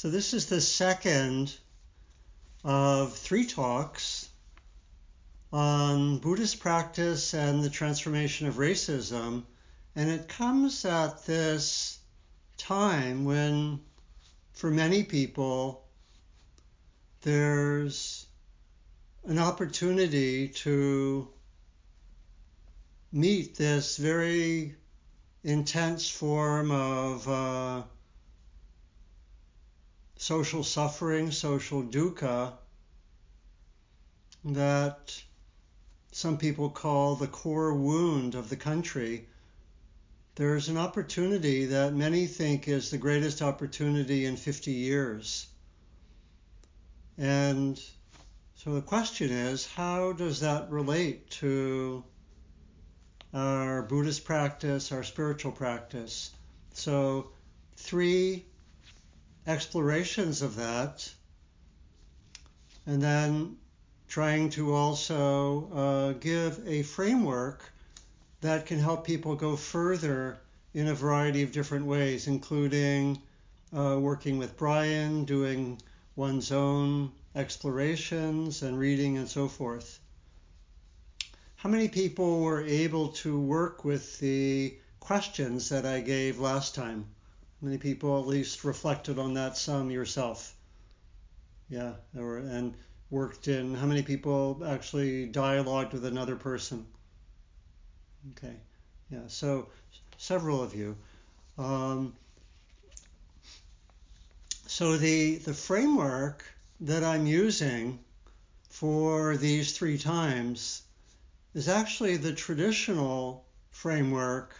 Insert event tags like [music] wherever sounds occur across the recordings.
So, this is the second of three talks on Buddhist practice and the transformation of racism. And it comes at this time when, for many people, there's an opportunity to meet this very intense form of uh, social suffering, social dukkha that some people call the core wound of the country. There's an opportunity that many think is the greatest opportunity in 50 years. And so the question is how does that relate to our Buddhist practice, our spiritual practice? So, three explorations of that. And then trying to also uh, give a framework that can help people go further in a variety of different ways, including uh, working with Brian, doing one's own explorations and reading and so forth. How many people were able to work with the questions that I gave last time? Many people at least reflected on that some yourself? Yeah, or, and worked in, how many people actually dialogued with another person? Okay, yeah, so several of you. Um, so the, the framework that I'm using for these three times is actually the traditional framework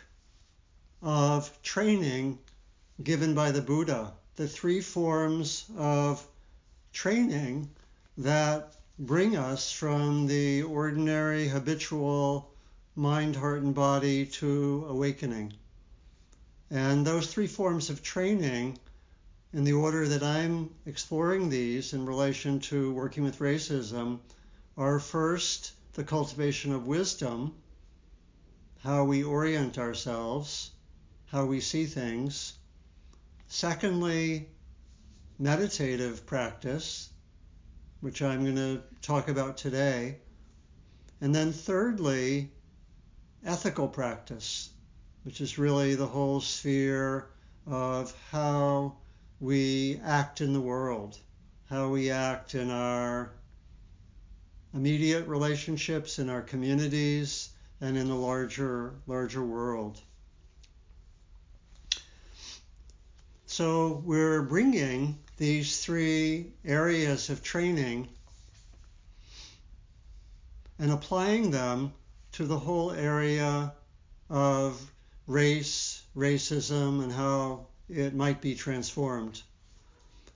of training given by the Buddha. The three forms of training that bring us from the ordinary habitual mind, heart, and body to awakening. And those three forms of training, in the order that I'm exploring these in relation to working with racism, are first the cultivation of wisdom, how we orient ourselves, how we see things. Secondly, meditative practice, which I'm going to talk about today. And then thirdly, ethical practice, which is really the whole sphere of how we act in the world, how we act in our immediate relationships, in our communities, and in the larger, larger world. So we're bringing these three areas of training and applying them to the whole area of race, racism, and how it might be transformed.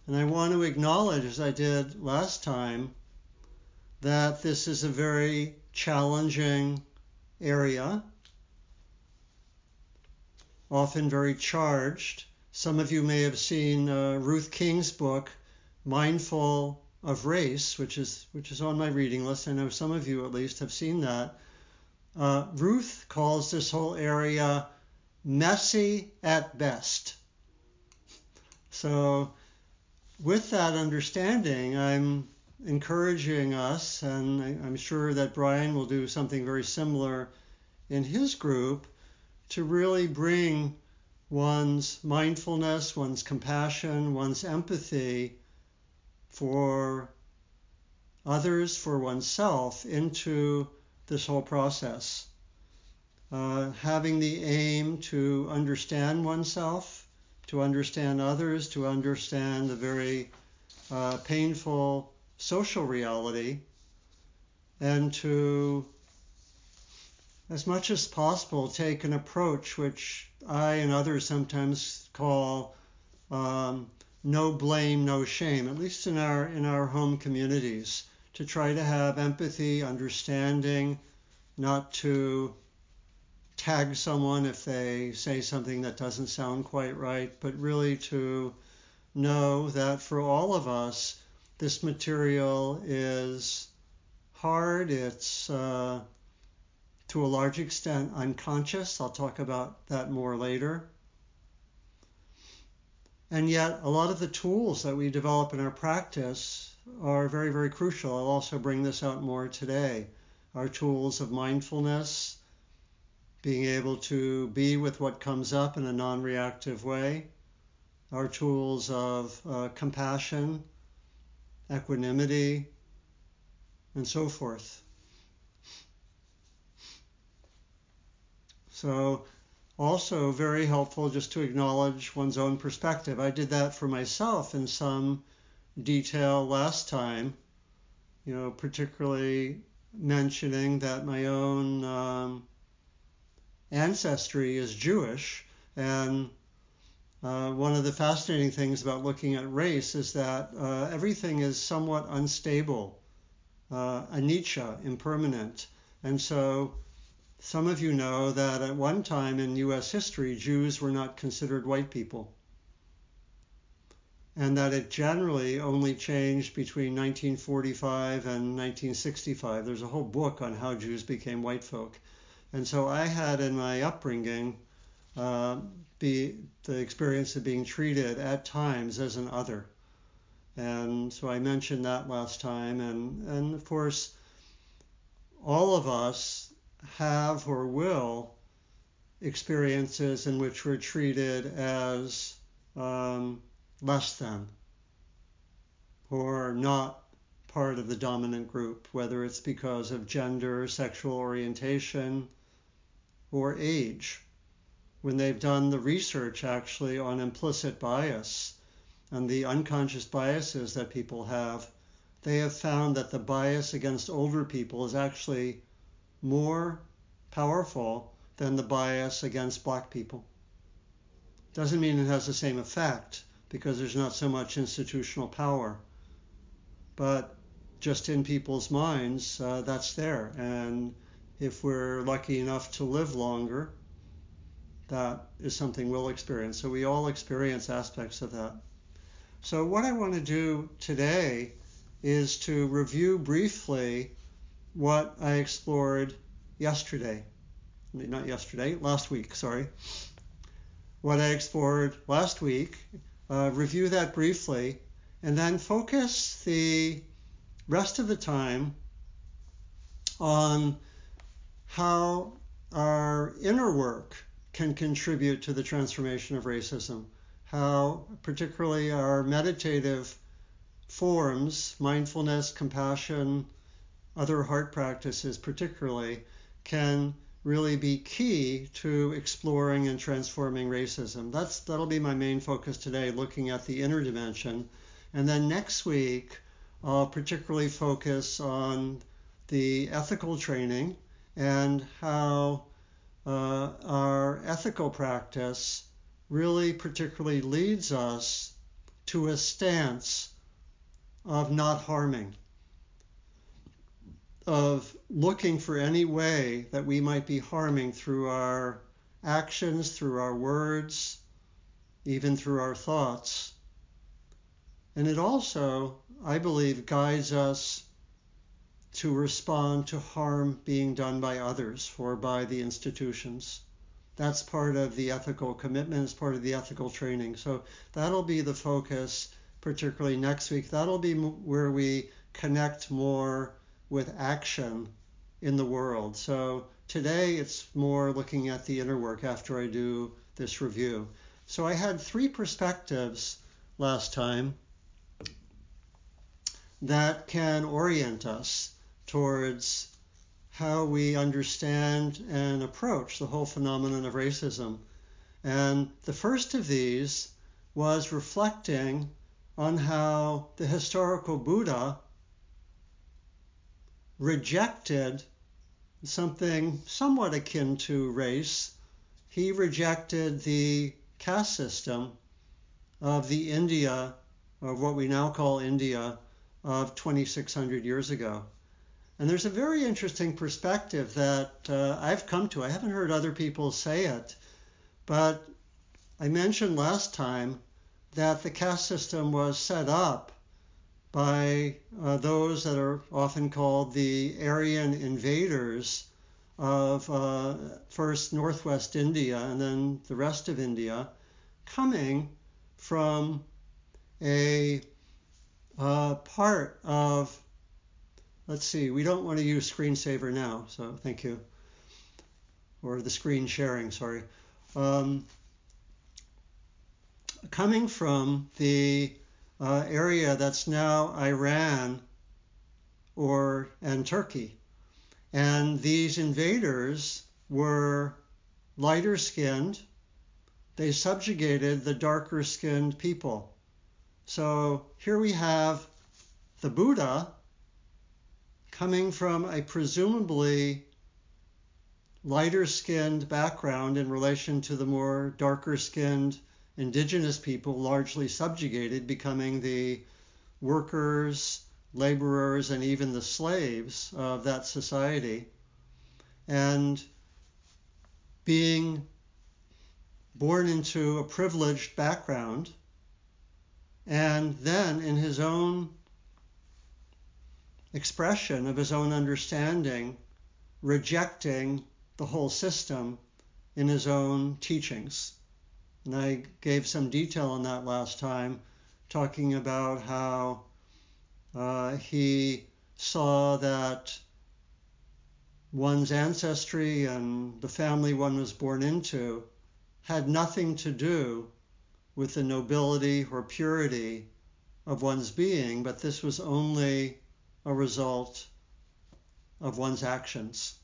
And I want to acknowledge, as I did last time, that this is a very challenging area, often very charged. Some of you may have seen uh, Ruth King's book, Mindful of Race, which is which is on my reading list. I know some of you at least have seen that. Uh, Ruth calls this whole area messy at best. So, with that understanding, I'm encouraging us, and I, I'm sure that Brian will do something very similar in his group, to really bring one's mindfulness, one's compassion, one's empathy for others, for oneself into this whole process. Uh, having the aim to understand oneself, to understand others, to understand the very uh, painful social reality, and to as much as possible, take an approach which I and others sometimes call um, no blame, no shame, at least in our in our home communities, to try to have empathy, understanding, not to tag someone if they say something that doesn't sound quite right, but really to know that for all of us, this material is hard. It's uh, to a large extent unconscious. I'll talk about that more later. And yet, a lot of the tools that we develop in our practice are very, very crucial. I'll also bring this out more today. Our tools of mindfulness, being able to be with what comes up in a non reactive way, our tools of uh, compassion, equanimity, and so forth. So, also very helpful just to acknowledge one's own perspective. I did that for myself in some detail last time, you know, particularly mentioning that my own um, ancestry is Jewish. And uh, one of the fascinating things about looking at race is that uh, everything is somewhat unstable, uh, anicca, impermanent. And so some of you know that at one time in US history, Jews were not considered white people. And that it generally only changed between 1945 and 1965. There's a whole book on how Jews became white folk. And so I had in my upbringing uh, be, the experience of being treated at times as an other. And so I mentioned that last time. And, and of course, all of us have or will experiences in which we're treated as um, less than or not part of the dominant group, whether it's because of gender, sexual orientation, or age. When they've done the research actually on implicit bias and the unconscious biases that people have, they have found that the bias against older people is actually more powerful than the bias against black people. Doesn't mean it has the same effect because there's not so much institutional power. But just in people's minds, uh, that's there. And if we're lucky enough to live longer, that is something we'll experience. So we all experience aspects of that. So, what I want to do today is to review briefly what I explored yesterday. Not yesterday, last week, sorry. What I explored last week, uh, review that briefly, and then focus the rest of the time on how our inner work can contribute to the transformation of racism, how particularly our meditative forms, mindfulness, compassion, other heart practices particularly, can really be key to exploring and transforming racism. That's that'll be my main focus today, looking at the inner dimension. And then next week, I'll particularly focus on the ethical training and how uh, our ethical practice really particularly leads us to a stance of not harming of looking for any way that we might be harming through our actions, through our words, even through our thoughts. And it also, I believe, guides us to respond to harm being done by others or by the institutions. That's part of the ethical commitment, it's part of the ethical training. So that'll be the focus, particularly next week. That'll be where we connect more with action in the world. So today it's more looking at the inner work after I do this review. So I had three perspectives last time that can orient us towards how we understand and approach the whole phenomenon of racism. And the first of these was reflecting on how the historical Buddha rejected something somewhat akin to race. He rejected the caste system of the India, of what we now call India, of 2,600 years ago. And there's a very interesting perspective that uh, I've come to. I haven't heard other people say it, but I mentioned last time that the caste system was set up by uh, those that are often called the Aryan invaders of uh, first northwest India and then the rest of India, coming from a uh, part of, let's see, we don't want to use screensaver now, so thank you. Or the screen sharing, sorry. Um, coming from the uh, area that's now Iran or and Turkey. And these invaders were lighter skinned. They subjugated the darker skinned people. So here we have the Buddha coming from a presumably lighter skinned background in relation to the more darker skinned indigenous people, largely subjugated, becoming the workers, laborers, and even the slaves of that society. And being born into a privileged background, and then in his own expression of his own understanding, rejecting the whole system in his own teachings. And I gave some detail on that last time, talking about how uh, he saw that one's ancestry and the family one was born into had nothing to do with the nobility or purity of one's being, but this was only a result of one's actions.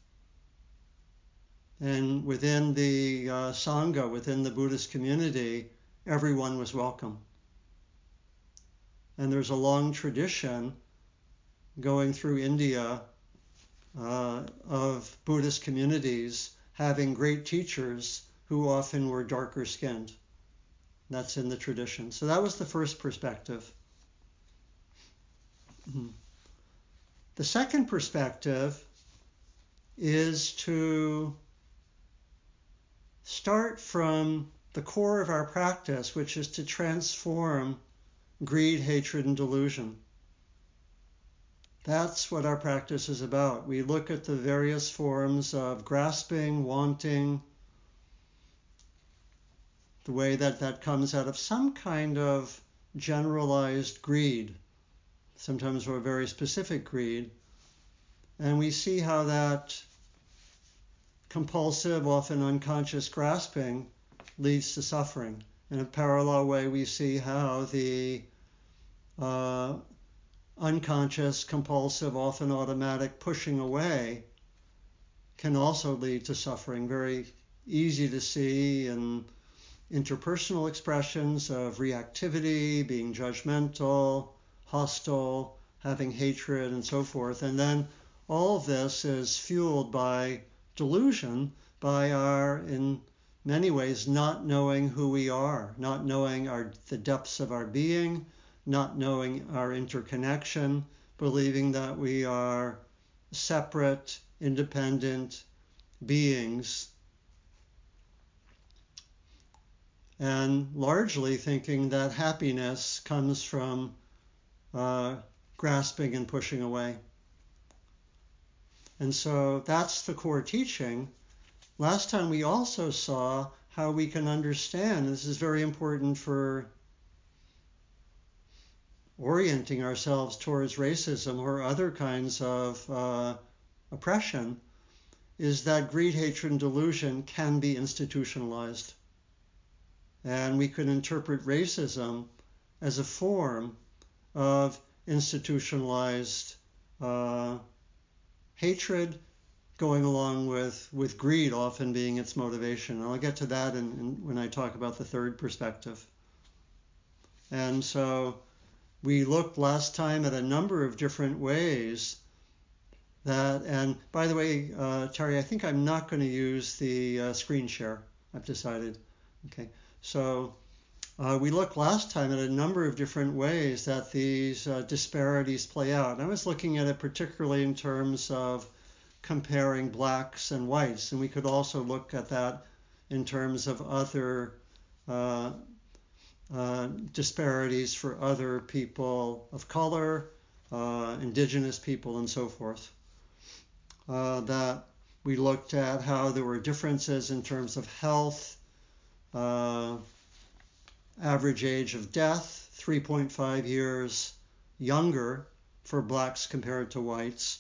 And within the uh, Sangha, within the Buddhist community, everyone was welcome. And there's a long tradition going through India uh, of Buddhist communities having great teachers who often were darker skinned. That's in the tradition. So that was the first perspective. Mm-hmm. The second perspective is to start from the core of our practice, which is to transform greed, hatred, and delusion. That's what our practice is about. We look at the various forms of grasping, wanting, the way that that comes out of some kind of generalized greed, sometimes or very specific greed. And we see how that compulsive, often unconscious grasping leads to suffering. In a parallel way, we see how the uh, unconscious, compulsive, often automatic pushing away can also lead to suffering. Very easy to see in interpersonal expressions of reactivity, being judgmental, hostile, having hatred, and so forth. And then all of this is fueled by delusion by our, in many ways, not knowing who we are, not knowing our, the depths of our being, not knowing our interconnection, believing that we are separate, independent beings, and largely thinking that happiness comes from uh, grasping and pushing away. And so that's the core teaching. Last time we also saw how we can understand, this is very important for orienting ourselves towards racism or other kinds of uh, oppression, is that greed, hatred, and delusion can be institutionalized. And we can interpret racism as a form of institutionalized uh, hatred going along with, with greed often being its motivation. And I'll get to that in, in, when I talk about the third perspective. And so we looked last time at a number of different ways that, and by the way, uh, Terry, I think I'm not going to use the uh, screen share. I've decided. Okay, so uh, we looked last time at a number of different ways that these uh, disparities play out. And I was looking at it particularly in terms of comparing blacks and whites, and we could also look at that in terms of other uh, uh, disparities for other people of color, uh, indigenous people, and so forth. Uh, that we looked at how there were differences in terms of health, average age of death, 3.5 years younger for blacks compared to whites,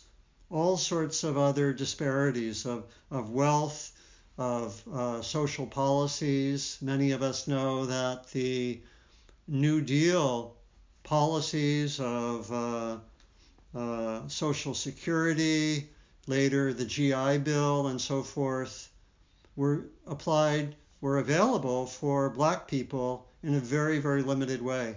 all sorts of other disparities of, of wealth, of uh, social policies. Many of us know that the New Deal policies of uh, uh, Social Security, later the GI Bill, and so forth, were applied, were available for black people in a very, very limited way.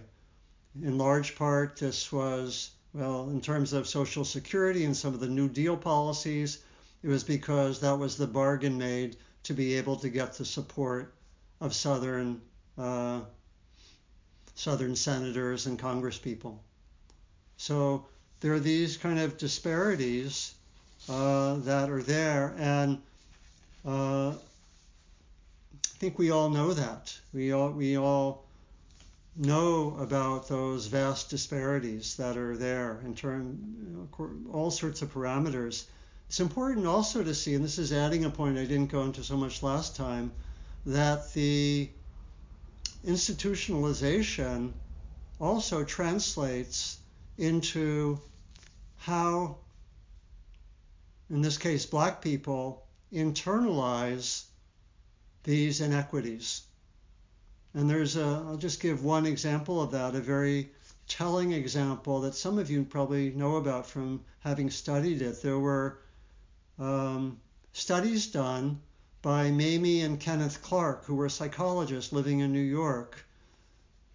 In large part, this was, well, in terms of Social Security and some of the New Deal policies, it was because that was the bargain made to be able to get the support of Southern uh, Southern senators and congresspeople. So there are these kind of disparities uh, that are there, and uh, think we all know that. We all we all know about those vast disparities that are there in terms know, all sorts of parameters. It's important also to see, and this is adding a point I didn't go into so much last time, that the institutionalization also translates into how, in this case, black people internalize these inequities. And there's a, I'll just give one example of that, a very telling example that some of you probably know about from having studied it. There were um, studies done by Mamie and Kenneth Clark, who were psychologists living in New York.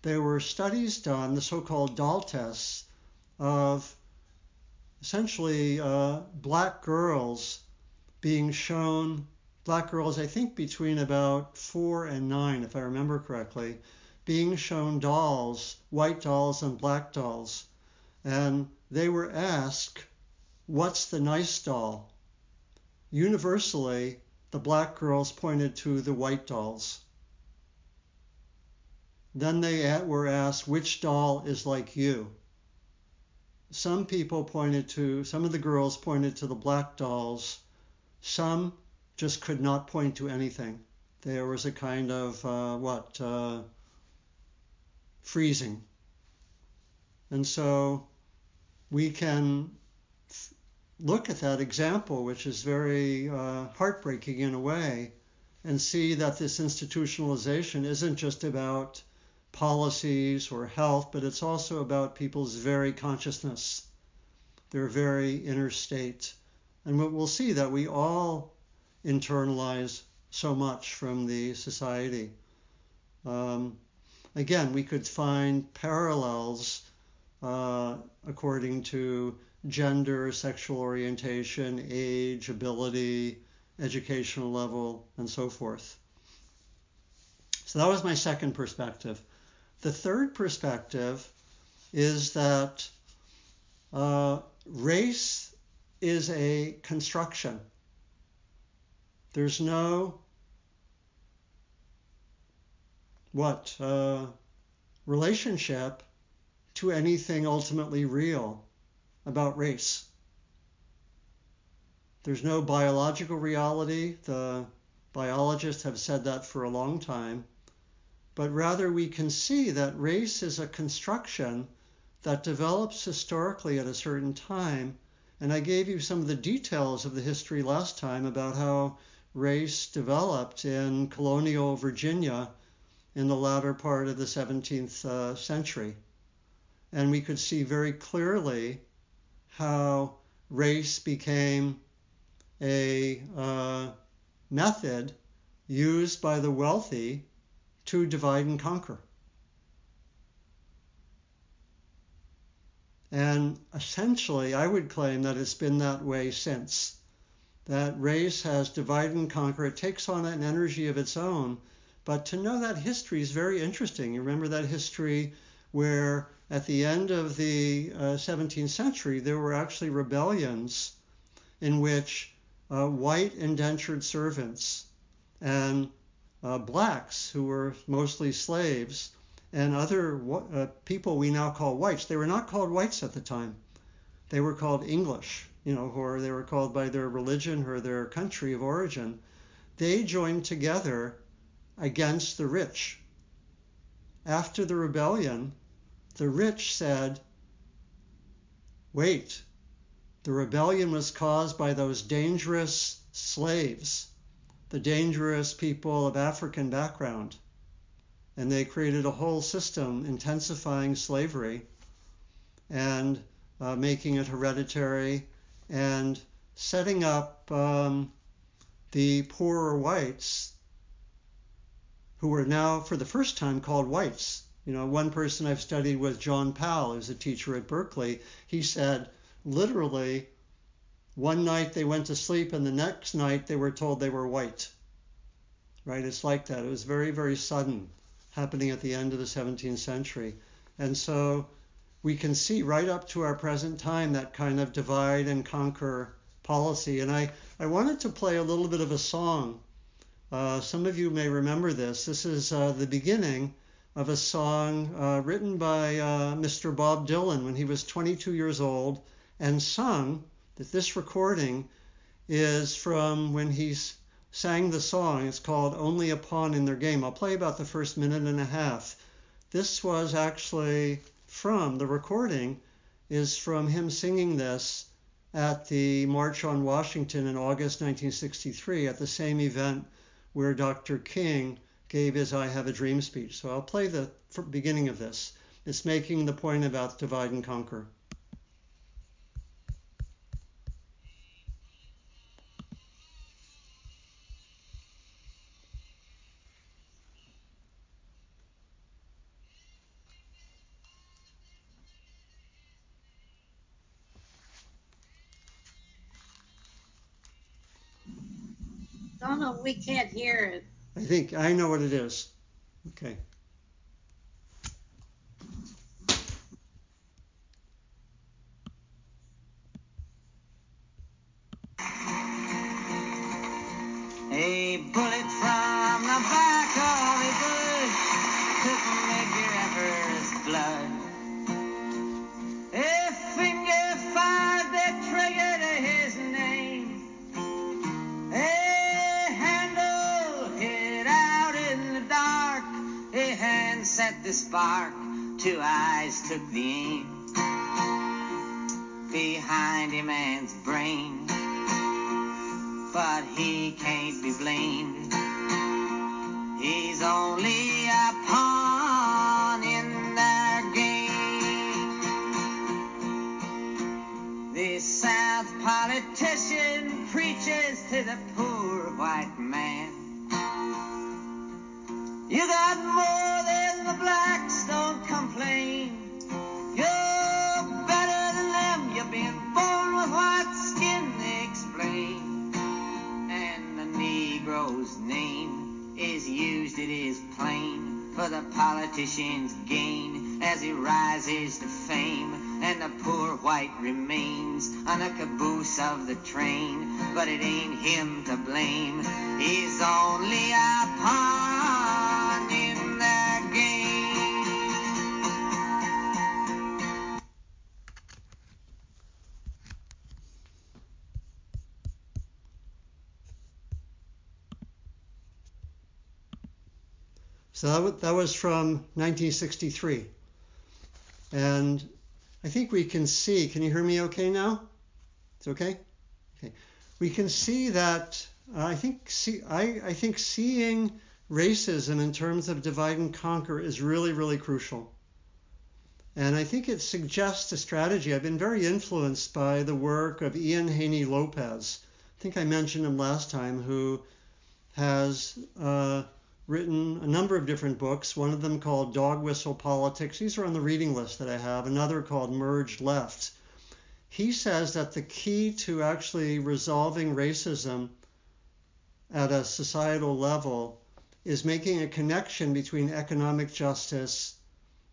There were studies done, the so called doll tests, of essentially uh, black girls being shown, black girls, I think between about four and nine, if I remember correctly, being shown dolls, white dolls and black dolls. And they were asked, What's the nice doll? Universally, the black girls pointed to the white dolls. Then they were asked, which doll is like you? Some people pointed to, some of the girls pointed to the black dolls. Some just could not point to anything. There was a kind of, uh, what, uh, freezing. And so we can look at that example, which is very uh, heartbreaking in a way, and see that this institutionalization isn't just about policies or health, but it's also about people's very consciousness, their very inner state. And what we'll see that we all internalize so much from the society. Um, again, we could find parallels uh, according to gender, sexual orientation, age, ability, educational level, and so forth. So that was my second perspective. The third perspective is that uh, race is a construction. There's no what uh, relationship to anything ultimately real about race. There's no biological reality. The biologists have said that for a long time. But rather, we can see that race is a construction that develops historically at a certain time. And I gave you some of the details of the history last time about how race developed in colonial Virginia in the latter part of the 17th uh, century. And we could see very clearly how race became a uh, method used by the wealthy to divide and conquer. And essentially, I would claim that it's been that way since. That race has divided and conquered. It takes on an energy of its own. But to know that history is very interesting. You remember that history where at the end of the uh, 17th century, there were actually rebellions in which uh, white indentured servants and uh, blacks, who were mostly slaves, and other uh, people we now call whites, they were not called whites at the time. They were called English, you know, or they were called by their religion or their country of origin. They joined together against the rich after the rebellion, the rich said, wait, the rebellion was caused by those dangerous slaves, the dangerous people of African background. And they created a whole system intensifying slavery and uh, making it hereditary and setting up um, the poorer whites who were now for the first time called whites. You know, one person I've studied with John Powell, who's a teacher at Berkeley, he said literally one night they went to sleep and the next night they were told they were white. Right? It's like that. It was very, very sudden, happening at the end of the 17th century. And so we can see right up to our present time that kind of divide and conquer policy. And I, I wanted to play a little bit of a song. Uh, some of you may remember this. This is uh, the beginning of a song uh, written by uh, Mr. Bob Dylan when he was 22 years old and sung. That this recording is from when he sang the song. It's called Only a Pawn in Their Game. I'll play about the first minute and a half. This was actually from the recording is from him singing this at the March on Washington in August 1963 at the same event where Dr. King gave his I Have a Dream speech. So I'll play the beginning of this. It's making the point about divide and conquer. We can't hear it. I think I know what it is. Okay. Spark. Two eyes took the aim. Behind a man's brain but he can't be blamed. He's only politician's gain as he rises to fame, and the poor white remains on the caboose of the train. But it ain't him to blame, he's only a pawn So that, wa- that was from 1963. And I think we can see, can you hear me okay now? It's okay? Okay. We can see that, uh, I think, see, I, I think seeing racism in terms of divide and conquer is really, really crucial. And I think it suggests a strategy. I've been very influenced by the work of Ian Haney Lopez. I think I mentioned him last time, who has uh, written a number of different books, one of them called Dog Whistle Politics. These are on the reading list that I have, another called Merge Left. He says that the key to actually resolving racism at a societal level is making a connection between economic justice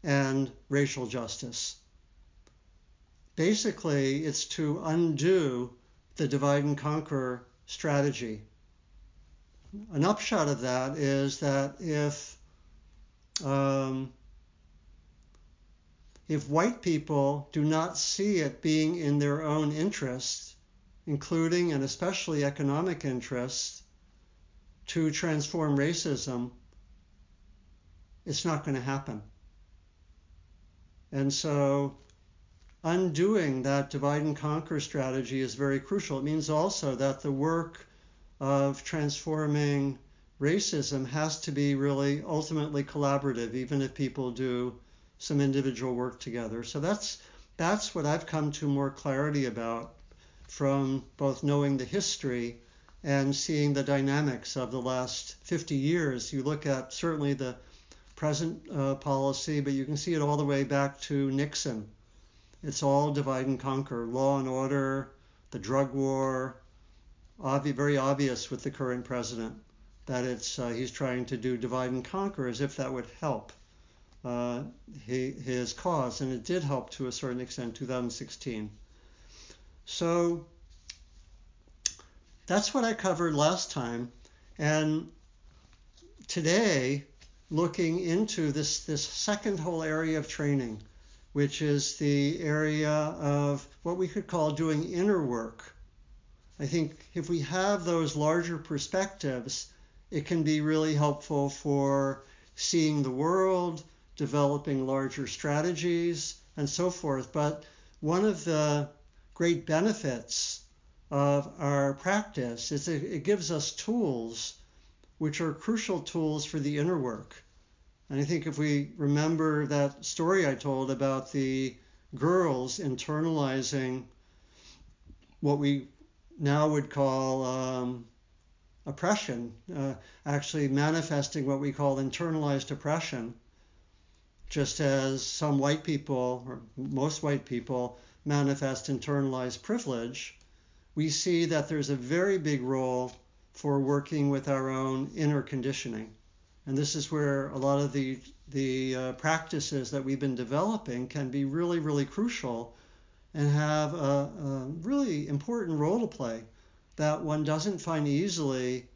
and racial justice. Basically, it's to undo the divide and conquer strategy an upshot of that is that if um, if white people do not see it being in their own interest, including and especially economic interest, to transform racism, it's not going to happen. And so undoing that divide and conquer strategy is very crucial. It means also that the work of transforming racism has to be really ultimately collaborative, even if people do some individual work together. So that's that's what I've come to more clarity about from both knowing the history and seeing the dynamics of the last 50 years. You look at certainly the present uh, policy, but you can see it all the way back to Nixon. It's all divide and conquer, law and order, the drug war, obvi- very obvious with the current president that it's uh, he's trying to do divide and conquer as if that would help uh, he, his cause, and it did help to a certain extent 2016. So that's what I covered last time, and today looking into this this second whole area of training, which is the area of what we could call doing inner work. I think if we have those larger perspectives, it can be really helpful for seeing the world, developing larger strategies, and so forth. But one of the great benefits of our practice is it, gives us tools which are crucial tools for the inner work. And I think if we remember that story I told about the girls internalizing what we now would call um, oppression, uh, actually manifesting what we call internalized oppression, just as some white people, or most white people, manifest internalized privilege, we see that there's a very big role for working with our own inner conditioning. And this is where a lot of the, the uh, practices that we've been developing can be really, really crucial and have a, a really important role to play that one doesn't find easily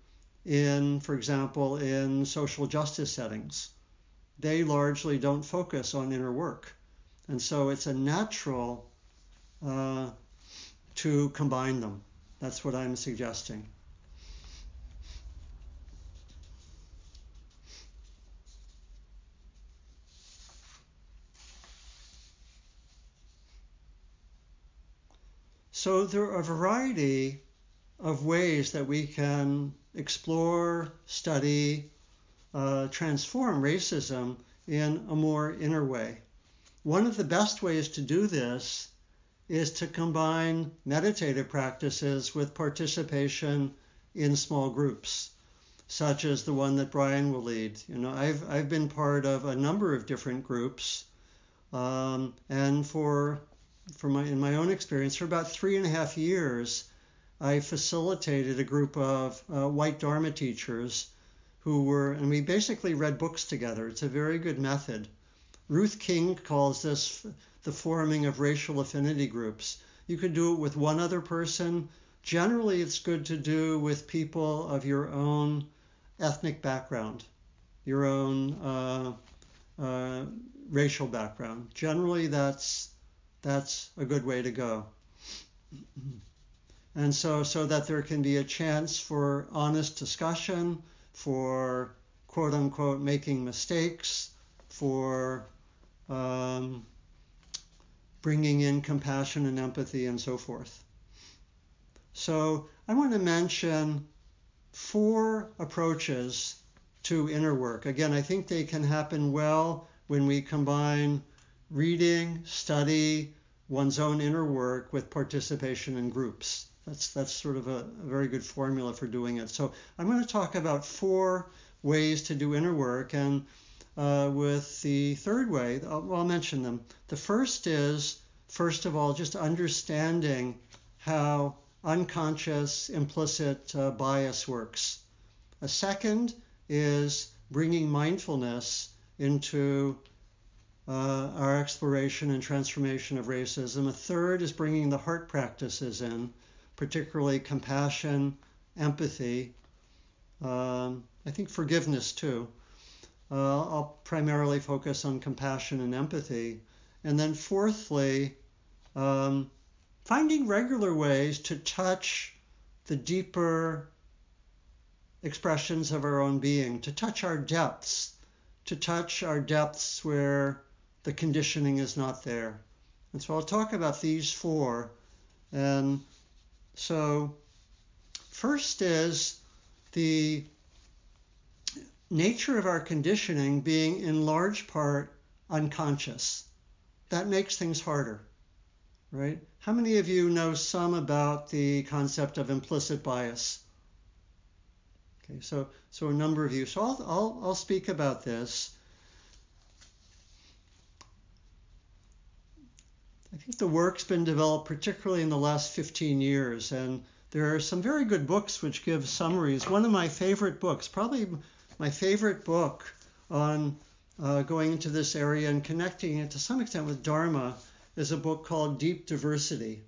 in, for example, in social justice settings. They largely don't focus on inner work. And so it's a natural uh, to combine them. That's what I'm suggesting. So there are a variety of ways that we can explore, study, uh, transform racism in a more inner way. One of the best ways to do this is to combine meditative practices with participation in small groups, such as the one that Brian will lead. You know, I've I've been part of a number of different groups, um, and for for my in my own experience, for about three and a half years, I facilitated a group of uh, white Dharma teachers who were, and we basically read books together. It's a very good method. Ruth King calls this the forming of racial affinity groups. You could do it with one other person. Generally, it's good to do with people of your own ethnic background, your own uh, uh, racial background. Generally, that's that's a good way to go and so so that there can be a chance for honest discussion, for quote unquote making mistakes, for um, bringing in compassion and empathy and so forth. So I want to mention four approaches to inner work. Again, I think they can happen well when we combine reading, study, one's own inner work with participation in groups. That's that's sort of a, a very good formula for doing it. So I'm going to talk about four ways to do inner work, and uh, with the third way, I'll, I'll mention them. The first is first of all just understanding how unconscious implicit uh, bias works. A second is bringing mindfulness into uh, our exploration and transformation of racism. A third is bringing the heart practices in particularly compassion, empathy, um, I think forgiveness too. Uh, I'll primarily focus on compassion and empathy. And then, fourthly, um, finding regular ways to touch the deeper expressions of our own being, to touch our depths, to touch our depths where the conditioning is not there. And so I'll talk about these four. And so, first is the nature of our conditioning being in large part unconscious. That makes things harder, right? How many of you know some about the concept of implicit bias? Okay, so so a number of you. So I'll I'll, I'll speak about this. I think the work's been developed particularly in the last 15 years, and there are some very good books which give summaries. One of my favorite books, probably my favorite book on uh, going into this area and connecting it to some extent with Dharma, is a book called Deep Diversity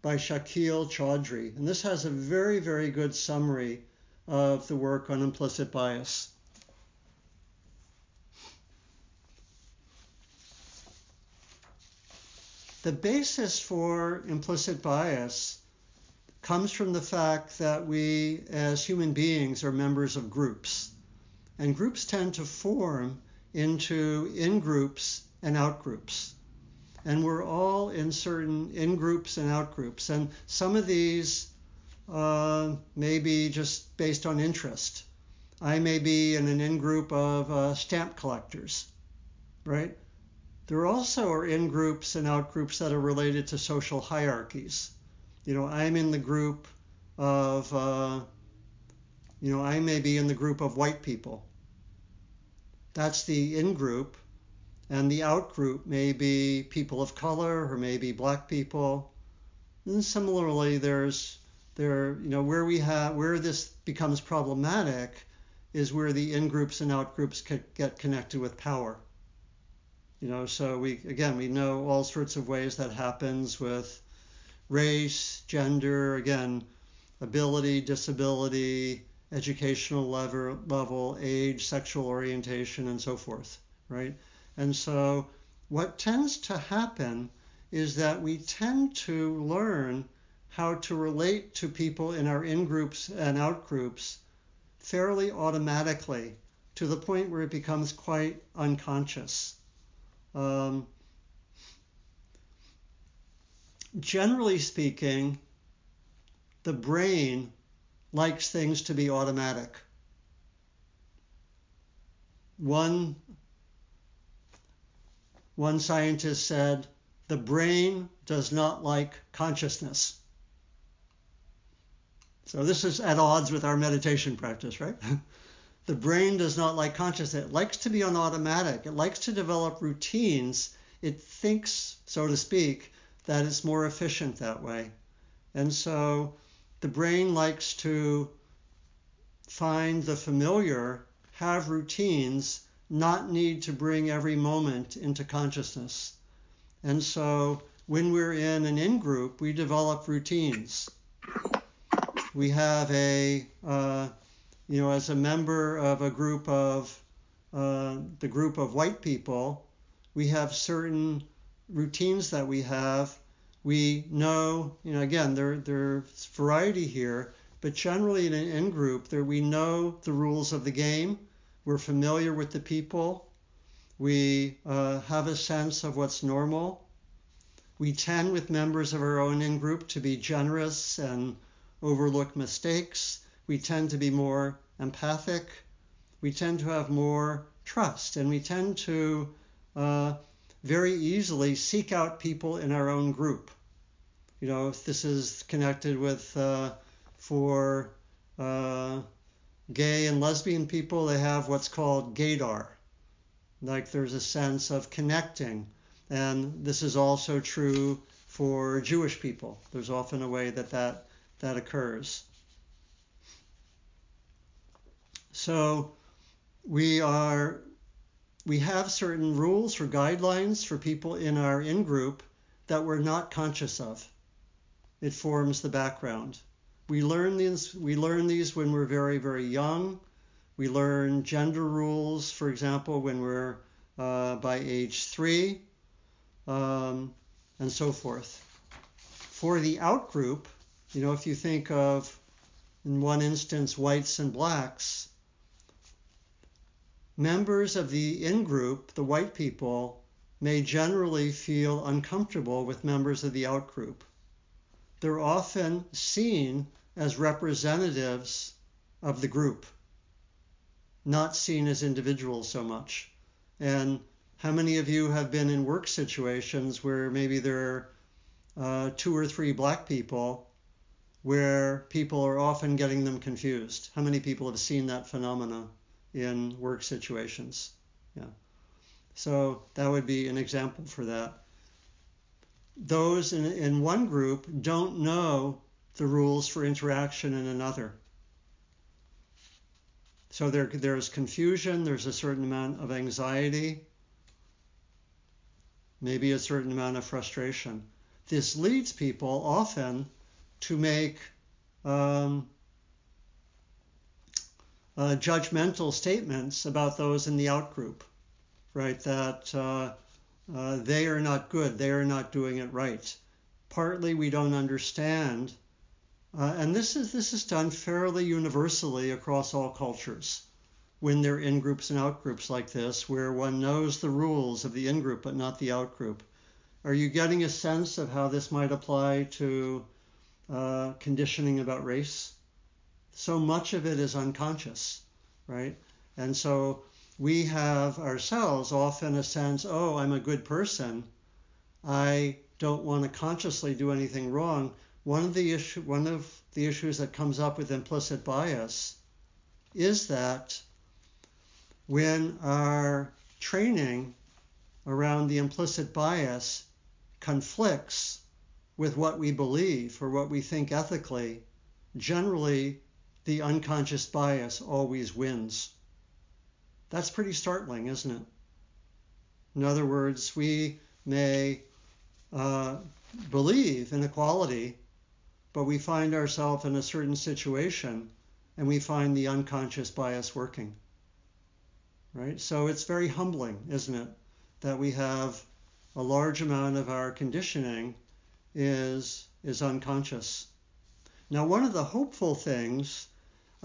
by Shakil Choudhury. And this has a very, very good summary of the work on implicit bias. The basis for implicit bias comes from the fact that we, as human beings, are members of groups. And groups tend to form into in groups and out groups. And we're all in certain in groups and out groups. And some of these uh, may be just based on interest. I may be in an in group of uh, stamp collectors, right? There also are in groups and out groups that are related to social hierarchies. You know, I'm in the group of, uh, you know, I may be in the group of white people. That's the in group. And the out group may be people of color or maybe black people. And similarly, there's there, you know, where we have where this becomes problematic is where the in groups and out groups get connected with power. You know, so we again we know all sorts of ways that happens with race, gender, again, ability, disability, educational level, level, age, sexual orientation, and so forth, right? And so what tends to happen is that we tend to learn how to relate to people in our in groups and out groups fairly automatically to the point where it becomes quite unconscious. Um, generally speaking, the brain likes things to be automatic. One, one scientist said, the brain does not like consciousness. So this is at odds with our meditation practice, right? [laughs] the brain does not like consciousness. It likes to be on automatic. It likes to develop routines. It thinks, so to speak, that it's more efficient that way. And so the brain likes to find the familiar, have routines, not need to bring every moment into consciousness. And so when we're in an in group, we develop routines we have a, uh, you know, as a member of a group of, uh, the group of white people, we have certain routines that we have. We know, you know, again, there, there's variety here, but generally in an in group, there we know the rules of the game. We're familiar with the people. We uh, have a sense of what's normal. We tend, with members of our own in group, to be generous and overlook mistakes. We tend to be more empathic. We tend to have more trust, and we tend to uh, very easily seek out people in our own group. You know, this is connected with uh, for uh, gay and lesbian people, they have what's called gaydar. Like there's a sense of connecting. And this is also true for Jewish people. There's often a way that that that occurs. So we are we have certain rules or guidelines for people in our in group that we're not conscious of. It forms the background. We learn these we learn these when we're very very young. We learn gender rules, for example, when we're uh, by age three, um, and so forth. For the out group, you know, if you think of, in one instance, whites and blacks, members of the in group, the white people, may generally feel uncomfortable with members of the out group. They're often seen as representatives of the group, not seen as individuals so much. And how many of you have been in work situations where maybe there are uh, two or three black people where people are often getting them confused? How many people have seen that phenomena in work situations? Yeah. So that would be an example for that. Those in, in one group don't know the rules for interaction in another. So there, there's confusion, there's a certain amount of anxiety, maybe a certain amount of frustration. This leads people often to make um, uh, judgmental statements about those in the outgroup right? That uh, uh, they are not good, they are not doing it right. Partly we don't understand, uh, and this is this is done fairly universally across all cultures. When they're in groups and out groups like this, where one knows the rules of the in group but not the out group. Are you getting a sense of how this might apply to uh, conditioning about race? So much of it is unconscious, right? And so we have ourselves often a sense, oh, I'm a good person. I don't want to consciously do anything wrong. One of the issue, one of the issues that comes up with implicit bias is that when our training around the implicit bias conflicts with what we believe or what we think ethically, generally the unconscious bias always wins. That's pretty startling, isn't it? In other words, we may uh, believe in equality, but we find ourselves in a certain situation and we find the unconscious bias working. Right? So it's very humbling, isn't it, that we have a large amount of our conditioning is is unconscious. Now, one of the hopeful things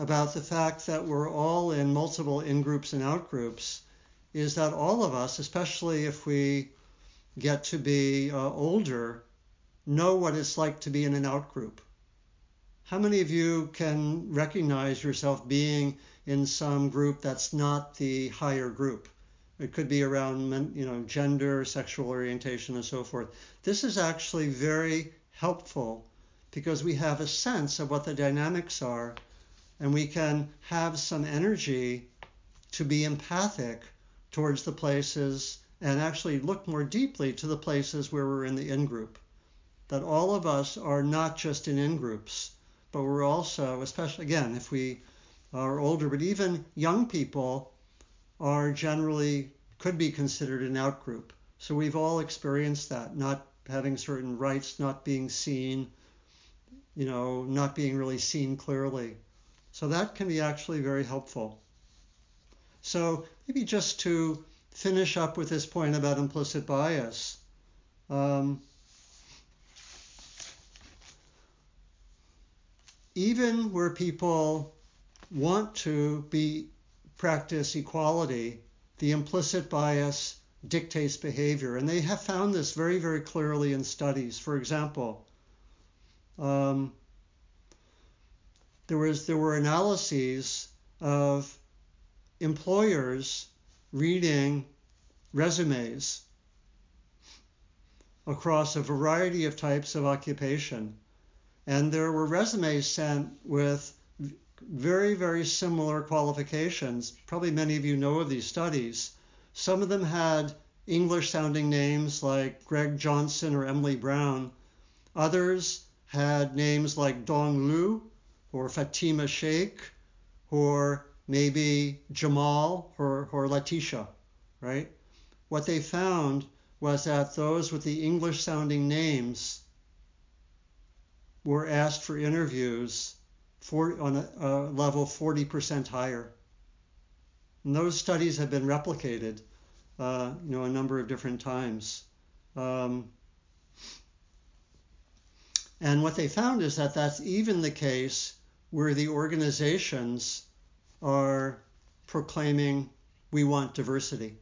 about the fact that we're all in multiple in groups and out groups is that all of us, especially if we get to be uh, older, know what it's like to be in an out group. How many of you can recognize yourself being in some group that's not the higher group? It could be around you know gender, sexual orientation, and so forth. This is actually very helpful because we have a sense of what the dynamics are and we can have some energy to be empathic towards the places and actually look more deeply to the places where we're in the in group. That all of us are not just in in groups, but we're also, especially again, if we are older, but even young people are generally could be considered an out group. So we've all experienced that, not having certain rights, not being seen, you know, not being really seen clearly. So that can be actually very helpful. So maybe just to finish up with this point about implicit bias. Um, even where people want to be practice equality, the implicit bias dictates behavior, and they have found this very, very clearly in studies. For example, um, there was there were analyses of employers reading resumes across a variety of types of occupation. And there were resumes sent with very, very similar qualifications. Probably many of you know of these studies. Some of them had English sounding names like Greg Johnson or Emily Brown. Others had names like Dong Lu or Fatima Sheikh or maybe Jamal or, or Letitia, right? What they found was that those with the English sounding names were asked for interviews for, on a, a level 40% higher. And those studies have been replicated, uh, you know, a number of different times. Um, and what they found is that that's even the case where the organizations are proclaiming we want diversity,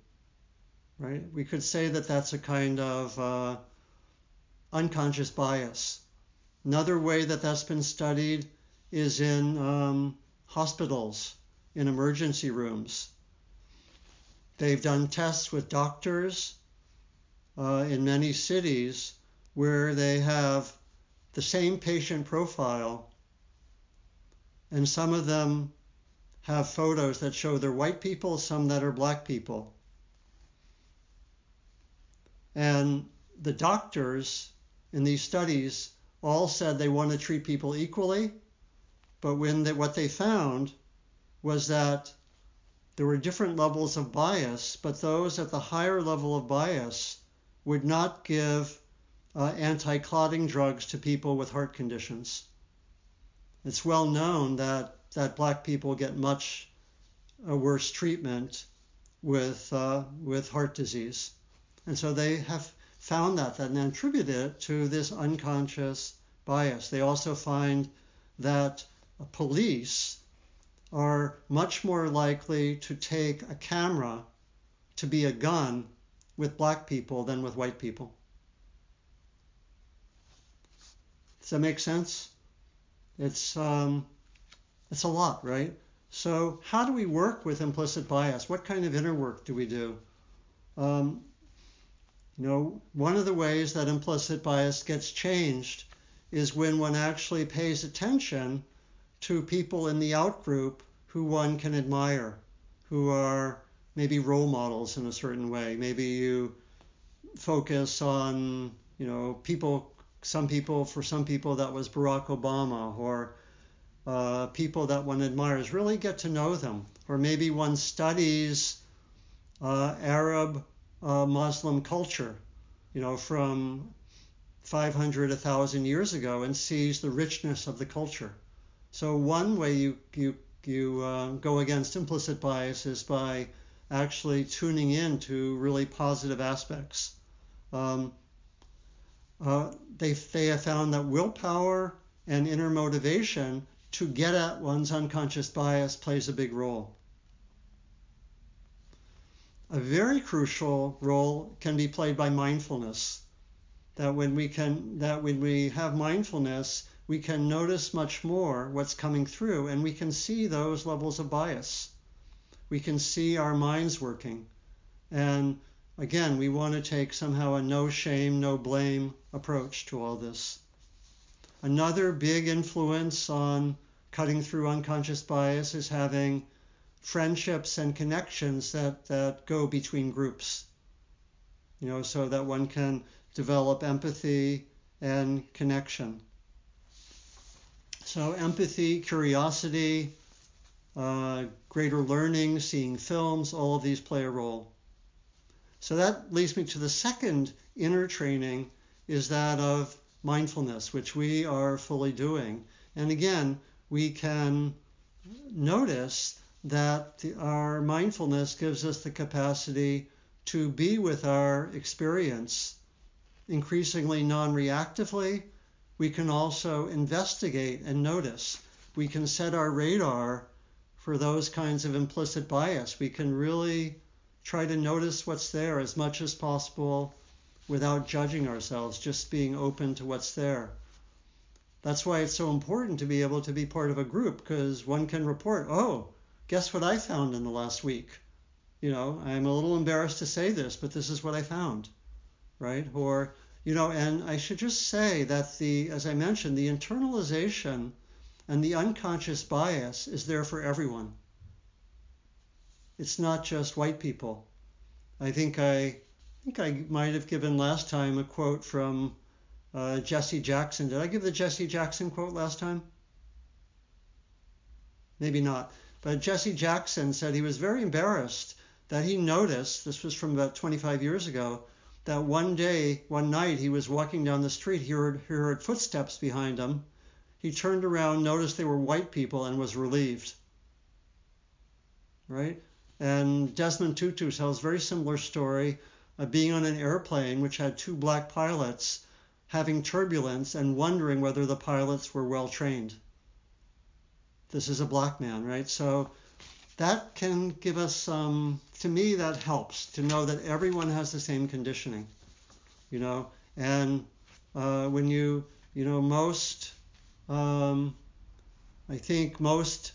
right? We could say that that's a kind of uh, unconscious bias. Another way that that's been studied is in um, hospitals, in emergency rooms. They've done tests with doctors uh, in many cities where they have the same patient profile, and some of them have photos that show they're white people, some that are black people. And the doctors in these studies all said they want to treat people equally, but when they, what they found was that there were different levels of bias, but those at the higher level of bias would not give uh, anti clotting drugs to people with heart conditions. It's well known that, that black people get much uh, worse treatment with, uh, with heart disease. And so they have found that and then attributed it to this unconscious bias. They also find that police are much more likely to take a camera to be a gun with black people than with white people. Does that make sense? It's um, it's a lot, right? So how do we work with implicit bias? What kind of inner work do we do? Um, you know, one of the ways that implicit bias gets changed is when one actually pays attention to people in the outgroup who one can admire, who are maybe role models in a certain way. Maybe you focus on, you know, people, some people, for some people that was Barack Obama or uh, people that one admires, really get to know them. Or maybe one studies uh, Arab uh, Muslim culture, you know, from 500, 1,000 years ago and sees the richness of the culture. So one way you, you, you uh, go against implicit bias is by actually tuning in to really positive aspects. Um, uh, they, they have found that willpower and inner motivation to get at one's unconscious bias plays a big role a very crucial role can be played by mindfulness. That when we can that when we have mindfulness, we can notice much more what's coming through and we can see those levels of bias. We can see our minds working. And again, we want to take somehow a no shame, no blame approach to all this. Another big influence on cutting through unconscious bias is having friendships and connections that, that go between groups. You know, so that one can develop empathy and connection. So, empathy, curiosity, uh, greater learning, seeing films, all of these play a role. So, that leads me to the second inner training is that of mindfulness, which we are fully doing. And again, we can notice that the, our mindfulness gives us the capacity to be with our experience increasingly non reactively. We can also investigate and notice. We can set our radar for those kinds of implicit bias. We can really try to notice what's there as much as possible without judging ourselves, just being open to what's there. That's why it's so important to be able to be part of a group because one can report, oh, guess what I found in the last week? You know, I'm a little embarrassed to say this, but this is what I found, right? Or, you know, and I should just say that the, as I mentioned, the internalization and the unconscious bias is there for everyone. It's not just white people. I think I, I think I might have given last time a quote from uh, Jesse Jackson. Did I give the Jesse Jackson quote last time? Maybe not. But Jesse Jackson said he was very embarrassed that he noticed, this was from about 25 years ago, that one day, one night, he was walking down the street, he heard, he heard footsteps behind him. He turned around, noticed they were white people, and was relieved. Right? And Desmond Tutu tells a very similar story of being on an airplane which had two black pilots having turbulence and wondering whether the pilots were well trained this is a black man, right? So that can give us some to me, that helps to know that everyone has the same conditioning, you know. And uh, when you, you know, most, um, I think most,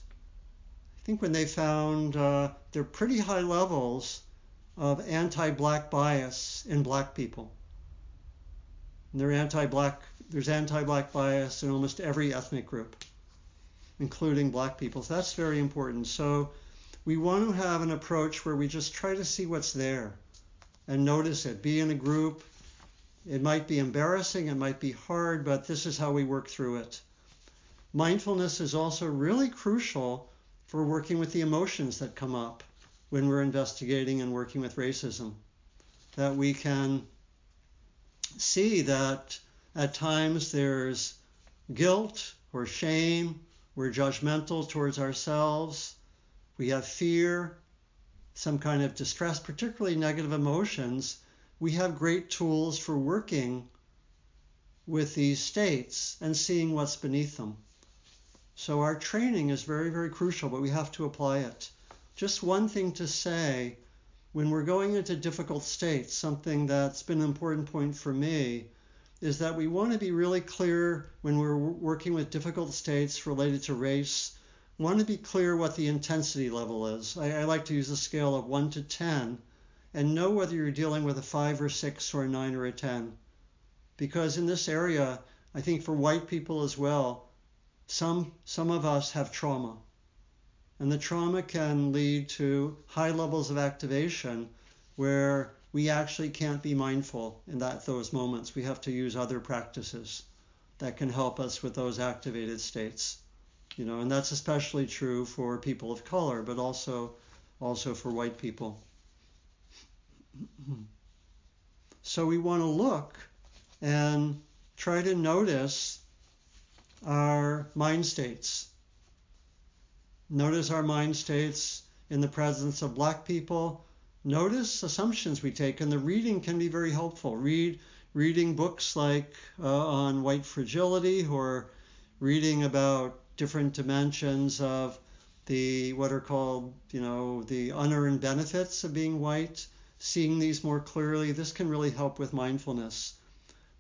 I think when they found uh, there are pretty high levels of anti-black bias in black people. And they're anti-black. There's anti-black bias in almost every ethnic group, including black people. So that's very important. So we want to have an approach where we just try to see what's there and notice it. Be in a group. It might be embarrassing, it might be hard, but this is how we work through it. Mindfulness is also really crucial for working with the emotions that come up when we're investigating and working with racism. That we can see that at times there's guilt or shame, we're judgmental towards ourselves, we have fear, some kind of distress, particularly negative emotions, we have great tools for working with these states and seeing what's beneath them. So our training is very, very crucial, but we have to apply it. Just one thing to say when we're going into difficult states, something that's been an important point for me is that we want to be really clear when we're working with difficult states related to race want to be clear what the intensity level is. I, I, like to use a scale of 1 to 10 and know whether you're dealing with a 5 or 6 or a 9 or a 10. Because in this area, I think for white people as well, some, some of us have trauma. And the trauma can lead to high levels of activation where we actually can't be mindful in that those moments. We have to use other practices that can help us with those activated states you know, and that's especially true for people of color, but also also for white people. So we want to look and try to notice our mind states. Notice our mind states in the presence of black people. Notice assumptions we take, and the reading can be very helpful. Read reading books like uh, on white fragility or reading about different dimensions of the what are called, you know, the unearned benefits of being white, seeing these more clearly. This can really help with mindfulness.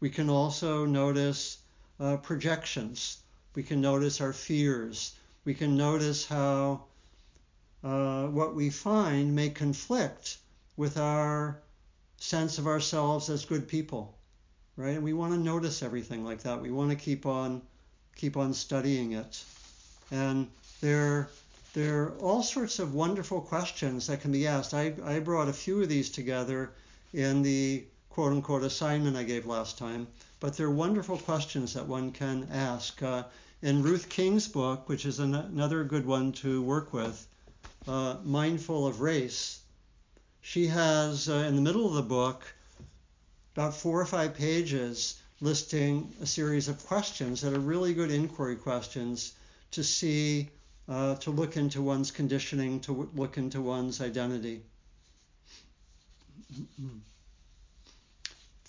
We can also notice uh, projections. We can notice our fears. We can notice how uh, what we find may conflict with our sense of ourselves as good people, right? And we want to notice everything like that. We want to keep on keep on studying it. And there, there are all sorts of wonderful questions that can be asked. I, I brought a few of these together in the quote unquote assignment I gave last time, but they're wonderful questions that one can ask. Uh, in Ruth King's book, which is an, another good one to work with, uh, Mindful of Race, she has uh, in the middle of the book about four or five pages listing a series of questions that are really good inquiry questions to see, uh, to look into one's conditioning, to look into one's identity.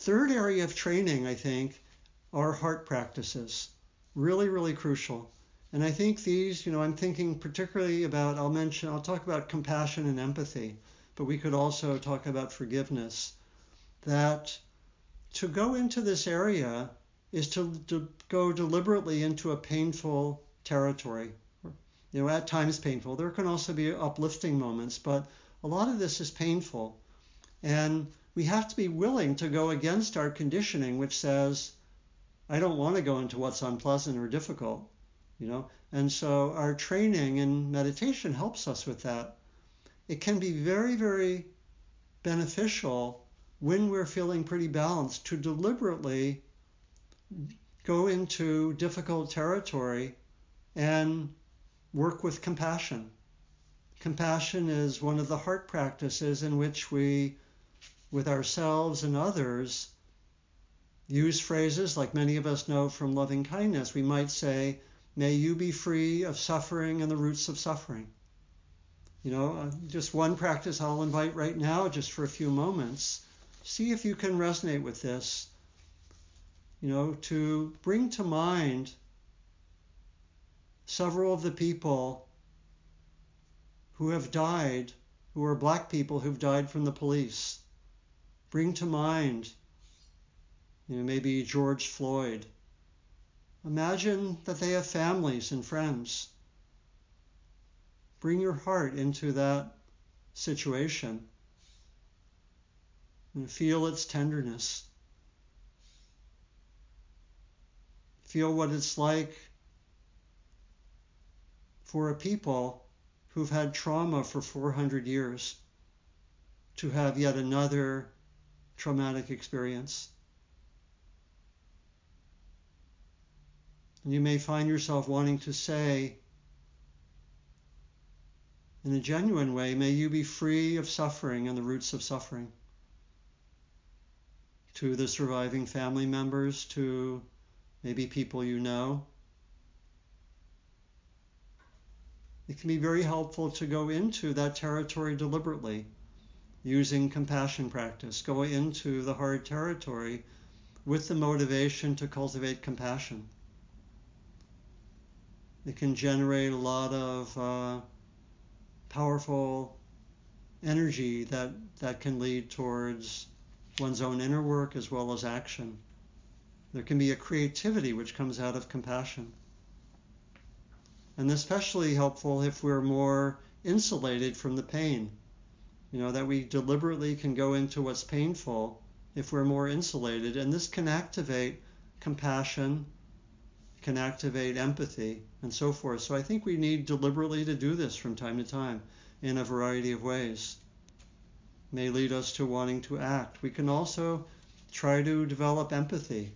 Third area of training, I think, are heart practices. Really, really crucial. And I think these, you know, I'm thinking particularly about, I'll mention, I'll talk about compassion and empathy, but we could also talk about forgiveness. That to go into this area is to, to go deliberately into a painful territory. You know, at times painful. There can also be uplifting moments, but a lot of this is painful. And we have to be willing to go against our conditioning, which says, I don't want to go into what's unpleasant or difficult, you know. And so our training in meditation helps us with that. It can be very, very beneficial when we're feeling pretty balanced to deliberately go into difficult territory and work with compassion. Compassion is one of the heart practices in which we, with ourselves and others, use phrases like many of us know from loving kindness. We might say, May you be free of suffering and the roots of suffering. You know, uh, just one practice I'll invite right now, just for a few moments. See if you can resonate with this. You know, to bring to mind several of the people who have died who are black people who've died from the police. Bring to mind, you know, maybe George Floyd. Imagine that they have families and friends. Bring your heart into that situation and feel its tenderness. Feel what it's like for a people who've had trauma for 400 years to have yet another traumatic experience. And you may find yourself wanting to say, in a genuine way, may you be free of suffering and the roots of suffering. To the surviving family members, to maybe people you know. It can be very helpful to go into that territory deliberately using compassion practice. Go into the hard territory with the motivation to cultivate compassion. It can generate a lot of uh, powerful energy that, that can lead towards one's own inner work as well as action. There can be a creativity which comes out of compassion. And especially helpful if we're more insulated from the pain. You know, that we deliberately can go into what's painful if we're more insulated. And this can activate compassion, can activate empathy, and so forth. So I think we need deliberately to do this from time to time in a variety of ways. May lead us to wanting to act. We can also try to develop empathy,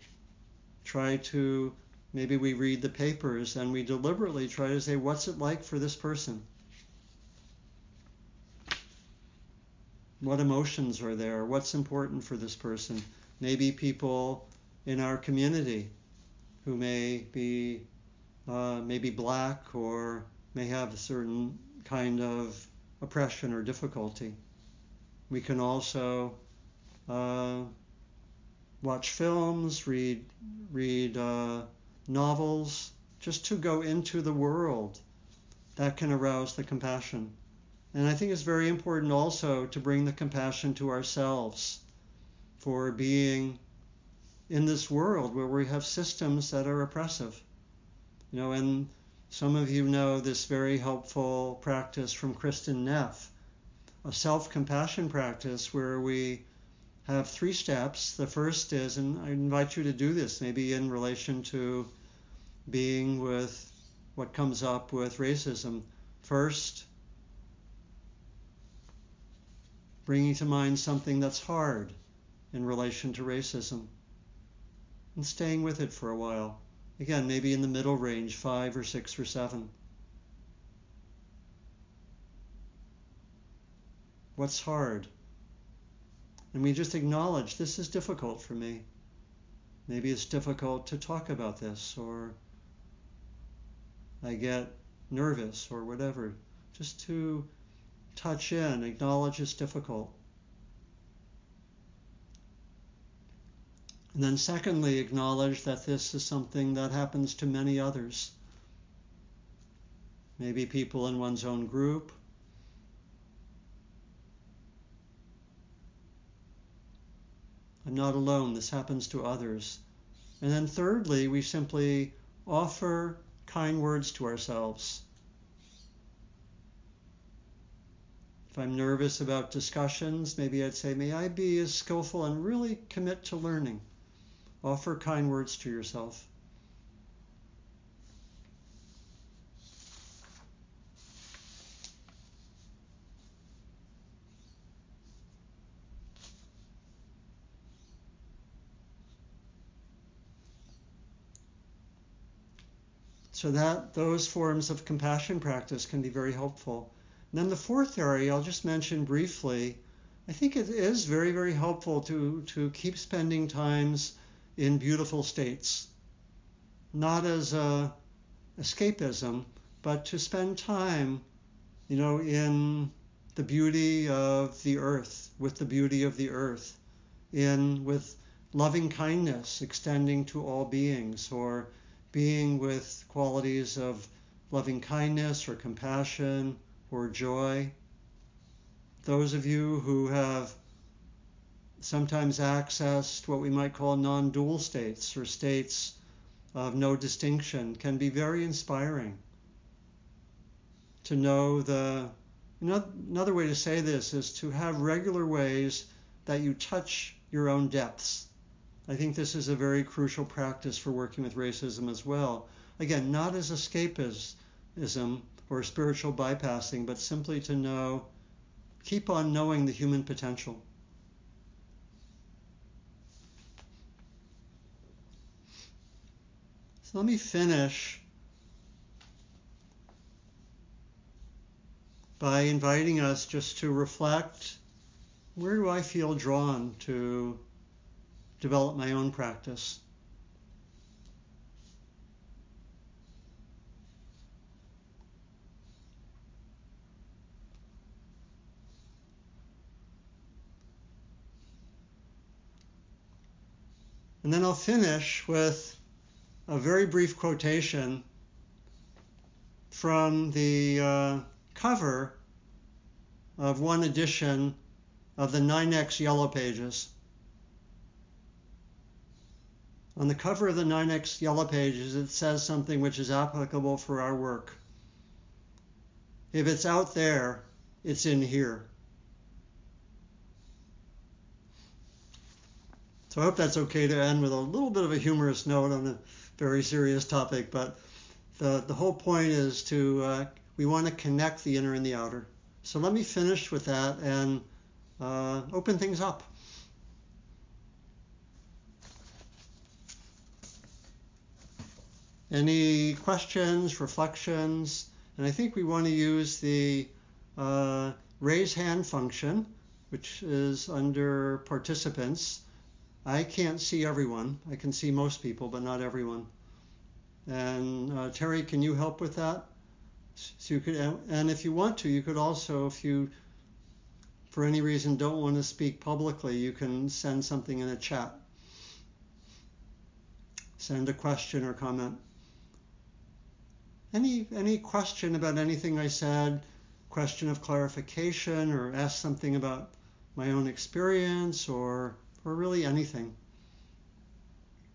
try to Maybe we read the papers and we deliberately try to say, what's it like for this person? What emotions are there? What's important for this person? Maybe people in our community who may be uh, maybe black or may have a certain kind of oppression or difficulty. We can also uh, watch films, read read uh, novels, just to go into the world that can arouse the compassion. And I think it's very important also to bring the compassion to ourselves for being in this world where we have systems that are oppressive. You know, and some of you know this very helpful practice from Kristin Neff, a self compassion practice where we have three steps. The first is, and I invite you to do this maybe in relation to being with what comes up with racism. First, bringing to mind something that's hard in relation to racism and staying with it for a while. Again, maybe in the middle range, five or six or seven. What's hard? And we just acknowledge this is difficult for me. Maybe it's difficult to talk about this or I get nervous or whatever. Just to touch in, acknowledge it's difficult. And then, secondly, acknowledge that this is something that happens to many others. Maybe people in one's own group. I'm not alone, this happens to others. And then, thirdly, we simply offer kind words to ourselves. I'm nervous about discussions, maybe I'd say, May I be as skillful and really commit to learning. Offer kind words to yourself. So that those forms of compassion practice can be very helpful. And then the fourth area I'll just mention briefly. I think it is very, very helpful to, to keep spending times in beautiful states. Not as a escapism, but to spend time, you know, in the beauty of the earth, with the beauty of the earth, in with loving kindness extending to all beings, or being with qualities of loving kindness or compassion or joy. those of you who have sometimes accessed what we might call non dual states or states of no distinction can be very inspiring to know the another way to say this is to have regular ways that you touch your own depths. I think this is a very crucial practice for working with racism as well. Again, not as escapism or spiritual bypassing, but simply to know, keep on knowing the human potential. So let me finish by inviting us just to reflect where do I feel drawn to develop my own practice? And then I'll finish with a very brief quotation from the uh, cover of one edition of the NYNEX Yellow Pages. On the cover of the NYNEX Yellow Pages, it says something which is applicable for our work. If it's out there, it's in here. I hope that's okay to end with a little bit of a humorous note on a very serious topic, but the, the whole point is to, uh, we want to connect the inner and the outer. So let me finish with that and uh, open things up. Any questions, reflections? And I think we want to use the uh, raise hand function, which is under participants. I can't see everyone. I can see most people, but not everyone. And uh, Terry, can you help with that? So you could, and if you want to, you could also, if you, for any reason, don't want to speak publicly, you can send something in a chat. Send a question or comment. Any any question about anything I said? Question of clarification, or ask something about my own experience, or or really anything.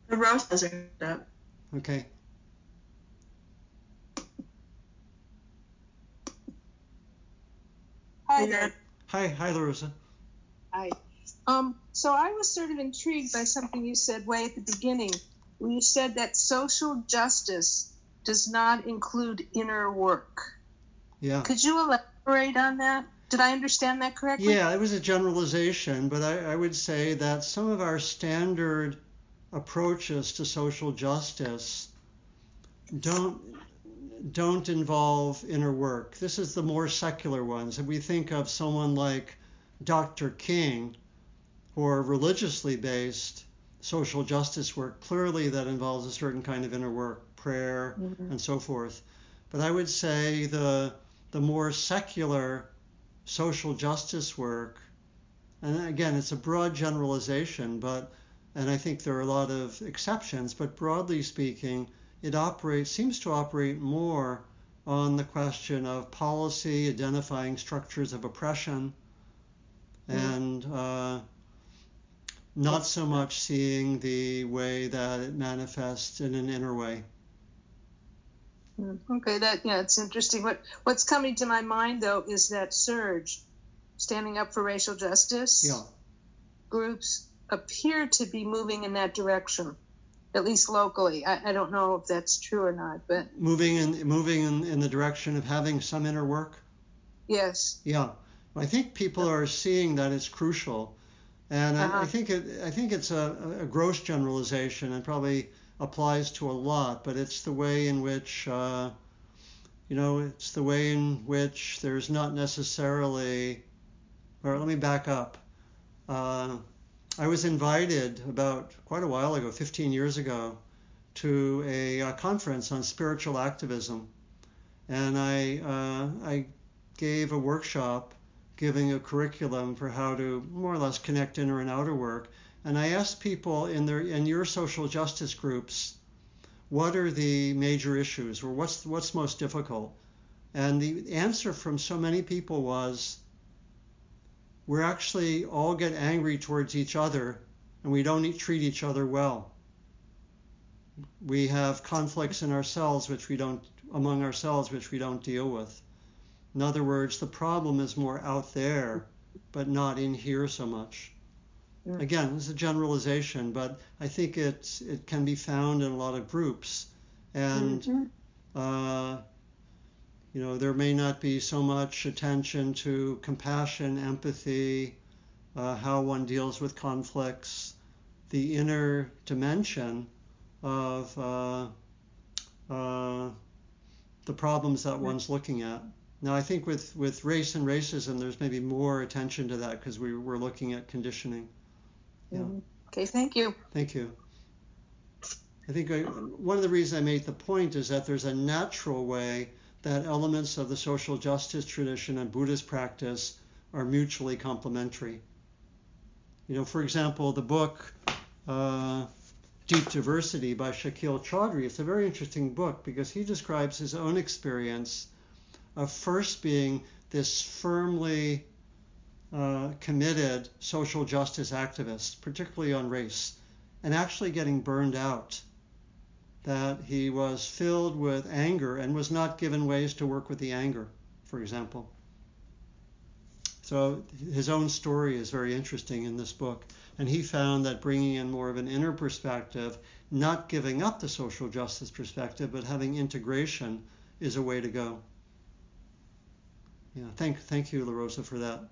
The rose has her up. Okay. Hi there. Hi, hi, Larissa. Hi. Um, so I was sort of intrigued by something you said way at the beginning. When you said that social justice does not include inner work. Yeah. Could you elaborate on that? Did I understand that correctly? Yeah, it was a generalization, but I, I would say that some of our standard approaches to social justice don't don't involve inner work. This is the more secular ones. If we think of someone like Dr. King, or religiously based social justice work, clearly that involves a certain kind of inner work, prayer, mm-hmm. and so forth. But I would say the the more secular social justice work, and again, it's a broad generalization, but and I think there are a lot of exceptions, but broadly speaking, it operates seems to operate more on the question of policy, identifying structures of oppression, mm. and uh, not so much seeing the way that it manifests in an inner way. Hmm, okay, that yeah, it's interesting. What what's coming to my mind though is that SURJ, standing up for racial justice. Yeah. Groups appear to be moving in that direction, at least locally. I, I don't know if that's true or not, but moving in moving in, in the direction of having some inner work. Yes. Yeah, I think people are seeing that it's crucial, and uh-huh. I, I, think it I think it's a, a gross generalization and probably applies to a lot, but it's the way in which, uh, you know, it's the way in which there's not necessarily, or let me back up. Uh, I was invited about quite a while ago, 15 years ago, to a, a conference on spiritual activism, and I uh, I gave a workshop giving a curriculum for how to more or less connect inner and outer work and I asked people in their in your social justice groups, what are the major issues or what's what's most difficult? And the answer from so many people was we actually all get angry towards each other and we don't treat each other well. We have conflicts in ourselves which we don't among ourselves which we don't deal with. In other words, the problem is more out there, but not in here so much. Yeah. Again, it's a generalization, but I think it it can be found in a lot of groups, and Mhm. uh, you know there may not be so much attention to compassion, empathy, uh, how one deals with conflicts, the inner dimension of uh, uh, the problems that one's looking at. Now, I think with, with race and racism, there's maybe more attention to that because we, we're looking at conditioning. Yeah. Mhm. Okay, thank you. Thank you. I think I, one of the reasons I made the point is that there's a natural way that elements of the social justice tradition and Buddhist practice are mutually complementary. You know, for example, the book uh, Deep Diversity by Shakil Choudhury. It's a very interesting book because he describes his own experience of first being this firmly uh, committed social justice activists, particularly on race, and actually getting burned out. That he was filled with anger and was not given ways to work with the anger, for example. So his own story is very interesting in this book. And he found that bringing in more of an inner perspective, not giving up the social justice perspective, but having integration is a way to go. Yeah, thank, thank you, La Rosa, for that.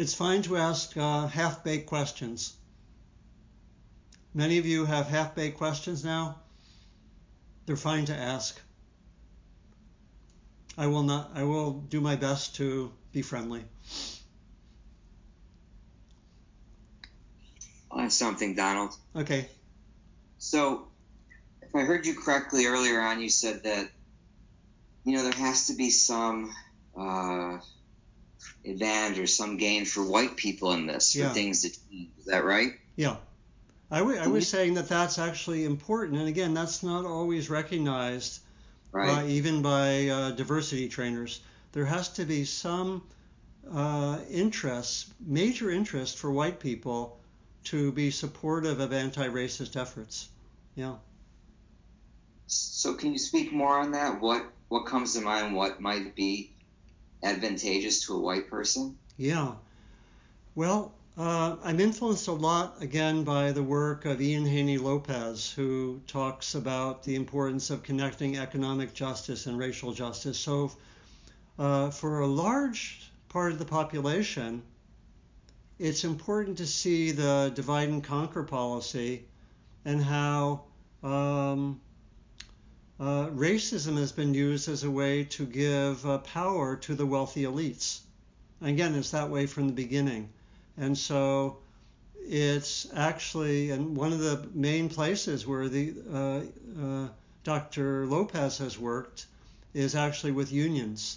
It's fine to ask uh, half baked questions. Many of you have half baked questions now. They're fine to ask. I will not I will do my best to be friendly. I'll ask something, Donald. Okay. So, if I heard you correctly earlier on, you said that, you know, there has to be some uh, advantage or some gain for white people in this, Yeah. for things to change. Is that right? Yeah. I, w- I was saying that that's actually important. And again, that's not always recognized Right. by, even by uh, diversity trainers. There has to be some uh, interest, major interest for white people to be supportive of anti-racist efforts. Yeah. So, can you speak more on that? What What comes to mind? What might be advantageous to a white person? Yeah. Well, uh, I'm influenced a lot again by the work of Ian Haney Lopez, who talks about the importance of connecting economic justice and racial justice. So, uh, for a large part of the population, it's important to see the divide and conquer policy and how um, uh, racism has been used as a way to give uh, power to the wealthy elites. Again, it's that way from the beginning. And so it's actually, and one of the main places where the uh, uh, Dr. Lopez has worked is actually with unions.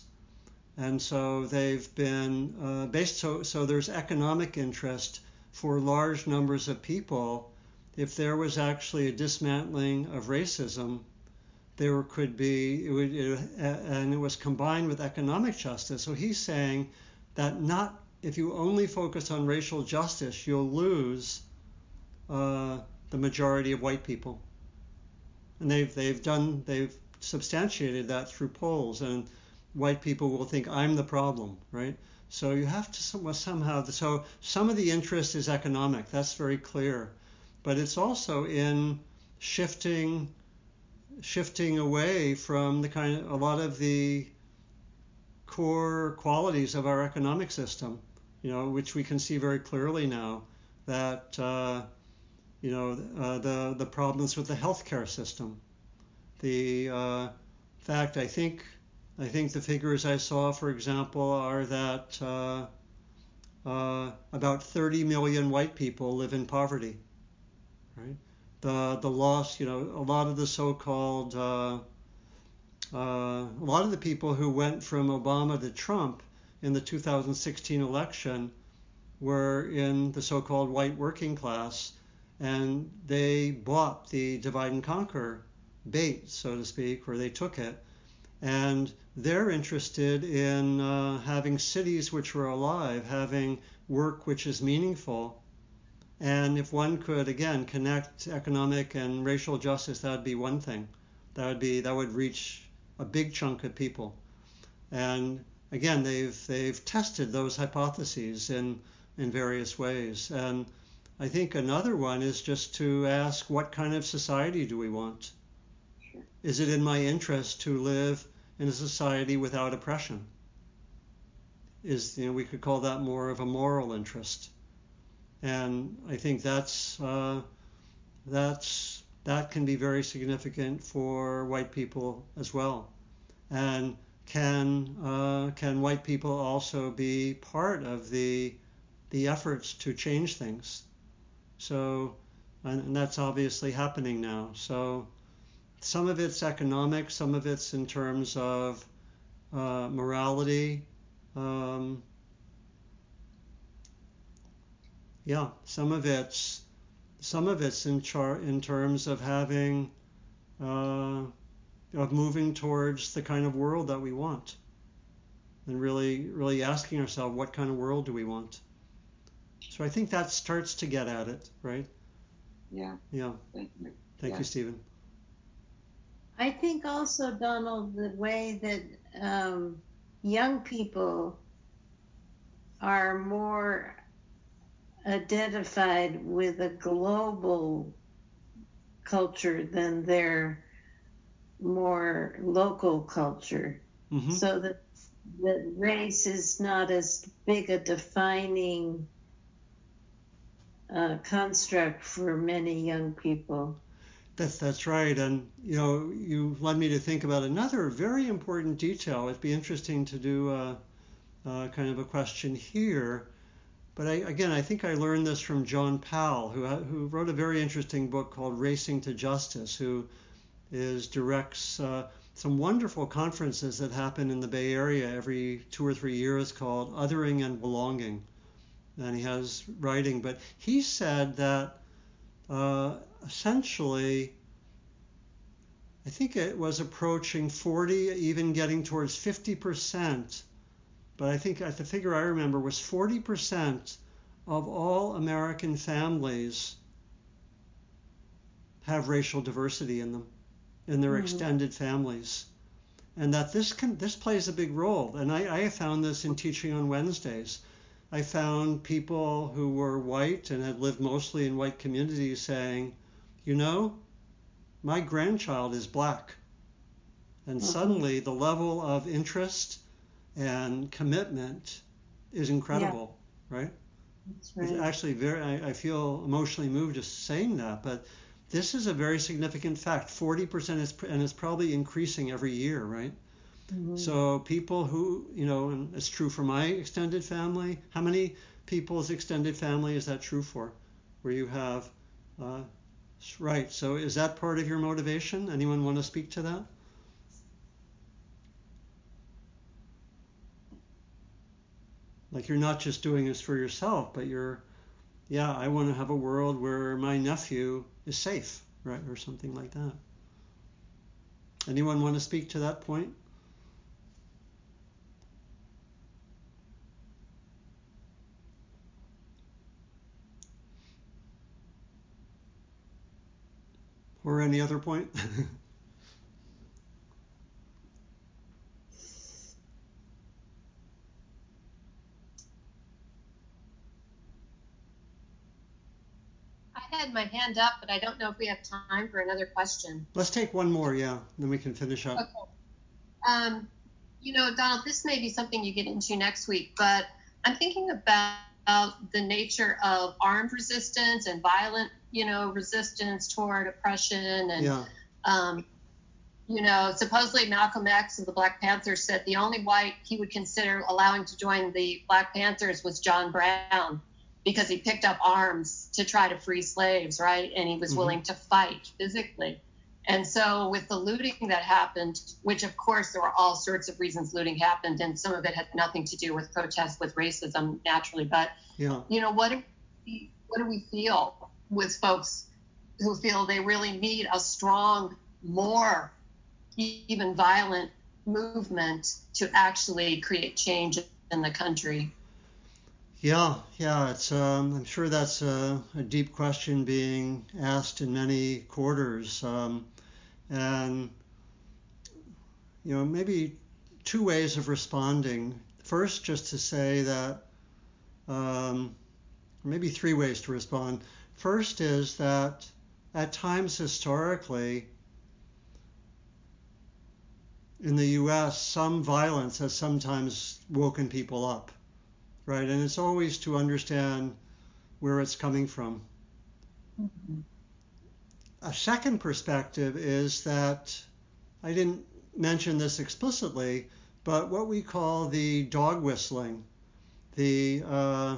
And so they've been uh, based, so, so there's economic interest for large numbers of people. If there was actually a dismantling of racism, there could be, it would, it, and it was combined with economic justice. So he's saying that not if you only focus on racial justice, you'll lose uh, the majority of white people. And they've they've done they've substantiated that through polls, and white people will think I'm the problem, right? So you have to some- somehow so some of the interest is economic. That's very clear, but it's also in shifting shifting away from the kind of a lot of the core qualities of our economic system, you know, which we can see very clearly now that uh, you know uh, the the problems with the healthcare system, the uh, fact I think I think the figures I saw, for example, are that uh, uh, about 30 million white people live in poverty, right? The the loss, you know, a lot of the so-called uh, uh, a lot of the people who went from Obama to Trump in the 2016 election were in the so-called white working class, and they bought the divide and conquer bait, so to speak, where they took it, and they're interested in uh, having cities which are alive, having work which is meaningful. And if one could again connect economic and racial justice, that would be one thing. That would be that would reach a big chunk of people. And again, they've they've tested those hypotheses in in various ways. And I think another one is just to ask what kind of society do we want? Is it in my interest to live in a society without oppression? Is you know we could call that more of a moral interest, and I think that's uh, that's that can be very significant for white people as well, and can uh, can white people also be part of the the efforts to change things? So, and, and that's obviously happening now. So some of it's economic, some of it's in terms of uh, morality. Um, yeah, some of it's some of it's in char- in terms of having uh, of moving towards the kind of world that we want, and really really asking ourselves what kind of world do we want. So I think that starts to get at it, right? Yeah. Yeah. Thank you. Thank Yeah. you, Stephen. I think also, Donald, the way that um, young people are more identified with a global culture than their more local culture. hmm So that that race is not as big a defining uh, construct for many young people. That's that's right, and you know you led me to think about another very important detail. It'd be interesting to do a, a kind of a question here, but I, again I think I learned this from John Powell, who who wrote a very interesting book called Racing to Justice, who is directs uh, some wonderful conferences that happen in the Bay Area every two or three years called Othering and Belonging, and he has writing, but he said that. Uh, essentially, I think it was approaching 40, even getting towards 50%. But I think the figure I remember was 40% of all American families have racial diversity in them, in their Mhm. extended families. And that this can this plays a big role. And I, I found this in teaching on Wednesdays. I found people who were white and had lived mostly in white communities saying, you know, my grandchild is black. And Mhm. suddenly the level of interest and commitment is incredible, right? That's It's actually very, I, I feel emotionally moved just saying that, but this is a very significant fact. 40% is, and it's probably increasing every year, right? Mhm. So people who, you know, and it's true for my extended family. How many people's extended family is that true for? Where you have, uh, right. So is that part of your motivation? Anyone want to speak to that? Like you're not just doing this for yourself, but you're, yeah, I want to have a world where my nephew is safe, right, or something like that. Anyone want to speak to that point? Or any other point? [laughs] had my hand up, but I don't know if we have time for another question. Let's take one more, yeah, then we can finish up. Okay. Um, you know, Donald, this may be something you get into next week, but I'm thinking about the nature of armed resistance and violent, you know, resistance toward oppression and Yeah, um, you know, supposedly Malcolm X of the Black Panthers said the only white he would consider allowing to join the Black Panthers was John Brown because he picked up arms to try to free slaves, right? And he was Mhm. willing to fight physically. And so, with the looting that happened, which of course there were all sorts of reasons looting happened, and some of it had nothing to do with protests with racism naturally, but Yeah. you know, what do we, what do we feel with folks who feel they really need a strong, more even violent movement to actually create change in the country? Yeah, yeah, it's. Um, I'm sure that's a, a deep question being asked in many quarters, um, and you know maybe two ways of responding. First, just to say that, um, maybe three ways to respond. First is that at times historically in the U.S., some violence has sometimes woken people up right? And it's always to understand where it's coming from. Mm-hmm. A second perspective is that I didn't mention this explicitly, but what we call the dog whistling, the uh,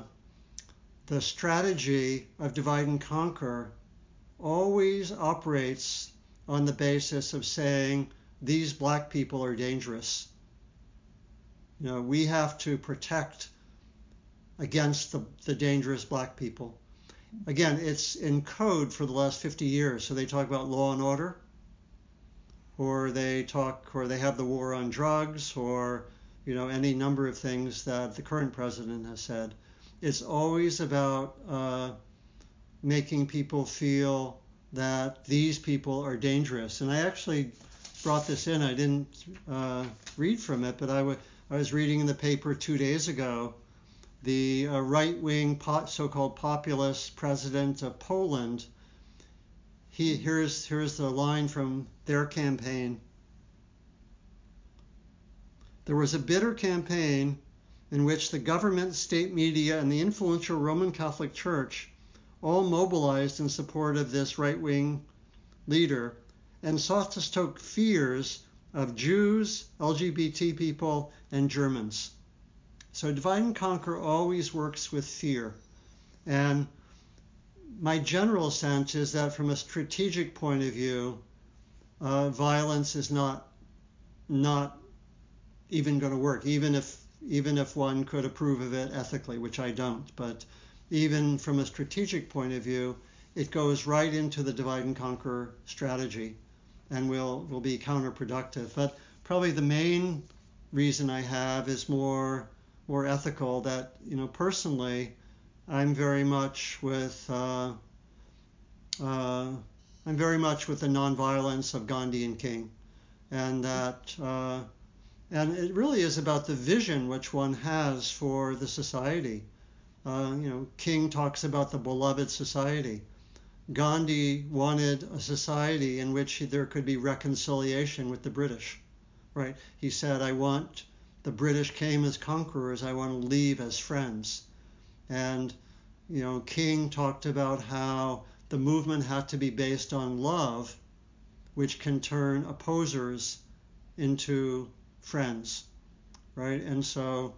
the strategy of divide and conquer, always operates on the basis of saying these black people are dangerous. You know, we have to protect against the, the dangerous black people. Again, it's in code for the last 50 years. So they talk about law and order, or they talk, or they have the war on drugs, or you know any number of things that the current president has said. It's always about uh, making people feel that these people are dangerous. And I actually brought this in. I didn't uh, read from it, but I, w- I was reading in the paper two days ago the uh, right wing so called populist president of Poland. He, here's, here's the line from their campaign. There was a bitter campaign in which the government, state media, and the influential Roman Catholic Church all mobilized in support of this right wing leader and sought to stoke fears of Jews, LGBT people, and Germans. So divide and conquer always works with fear. And my general sense is that from a strategic point of view, uh, violence is not not even going to work, even if even if one could approve of it ethically, which I don't. But even from a strategic point of view, it goes right into the divide and conquer strategy, and will will be counterproductive. But probably the main reason I have is more more ethical that you know personally I'm very much with uh, uh, I'm very much with the nonviolence of Gandhi and King, and that uh, and it really is about the vision which one has for the society. Uh, you know, King talks about the beloved society. Gandhi wanted a society in which there could be reconciliation with the British, right? He said, "I want." The British came as conquerors, I want to leave as friends. And, you know, King talked about how the movement had to be based on love, which can turn opposers into friends, right? And so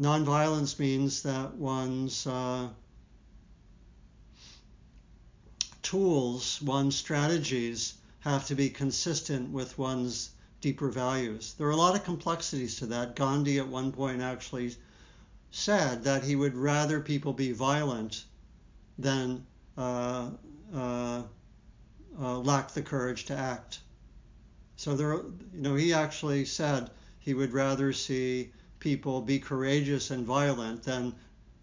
nonviolence means that one's uh, tools, one's strategies have to be consistent with one's deeper values. There are a lot of complexities to that. Gandhi at one point actually said that he would rather people be violent than uh, uh, uh, lack the courage to act. So there, you know, he actually said he would rather see people be courageous and violent than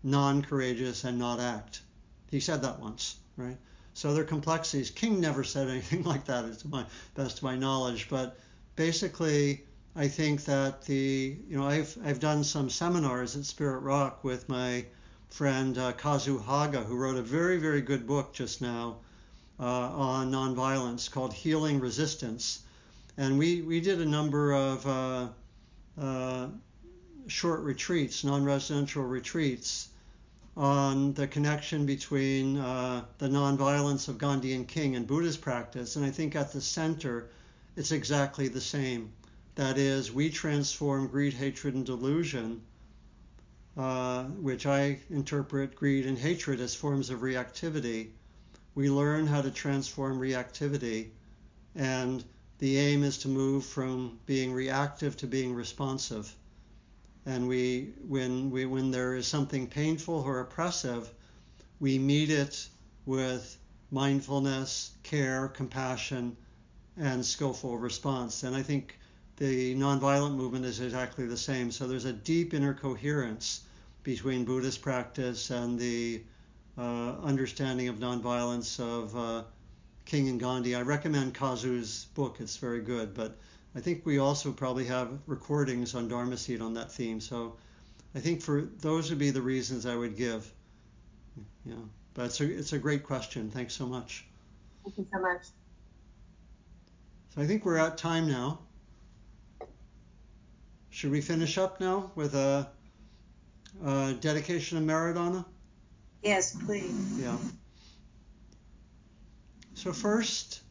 non-courageous and not act. He said that once, right? So there are complexities. King never said anything [laughs] like that, to my best of my knowledge, but basically, I think that the, you know, I've, I've done some seminars at Spirit Rock with my friend uh, Kazu Haga, who wrote a very, very good book just now uh, on nonviolence called Healing Resistance. And we, we did a number of uh, uh short retreats, non residential retreats, on the connection between uh, the nonviolence of Gandhi and King and Buddhist practice. And I think at the center, it's exactly the same. That is, we transform greed, hatred, and delusion, uh, which I interpret greed and hatred as forms of reactivity. We learn how to transform reactivity And the aim is to move from being reactive to being responsive. And we, when, we, when there is something painful or oppressive, we meet it with mindfulness, care, compassion, and skillful response. And I think the nonviolent movement is exactly the same. So there's a deep inner coherence between Buddhist practice and the uh, understanding of nonviolence of uh, King and Gandhi. I recommend Kazu's book, it's very good. But I think we also probably have recordings on Dharma Seed on that theme. So I think for those would be the reasons I would give. Yeah, but it's a, it's a great question. Thanks so much. Thank you so much. I think we're at time now. Should we finish up now with a, a dedication of merit, Anna? Yes, please. Yeah. So first,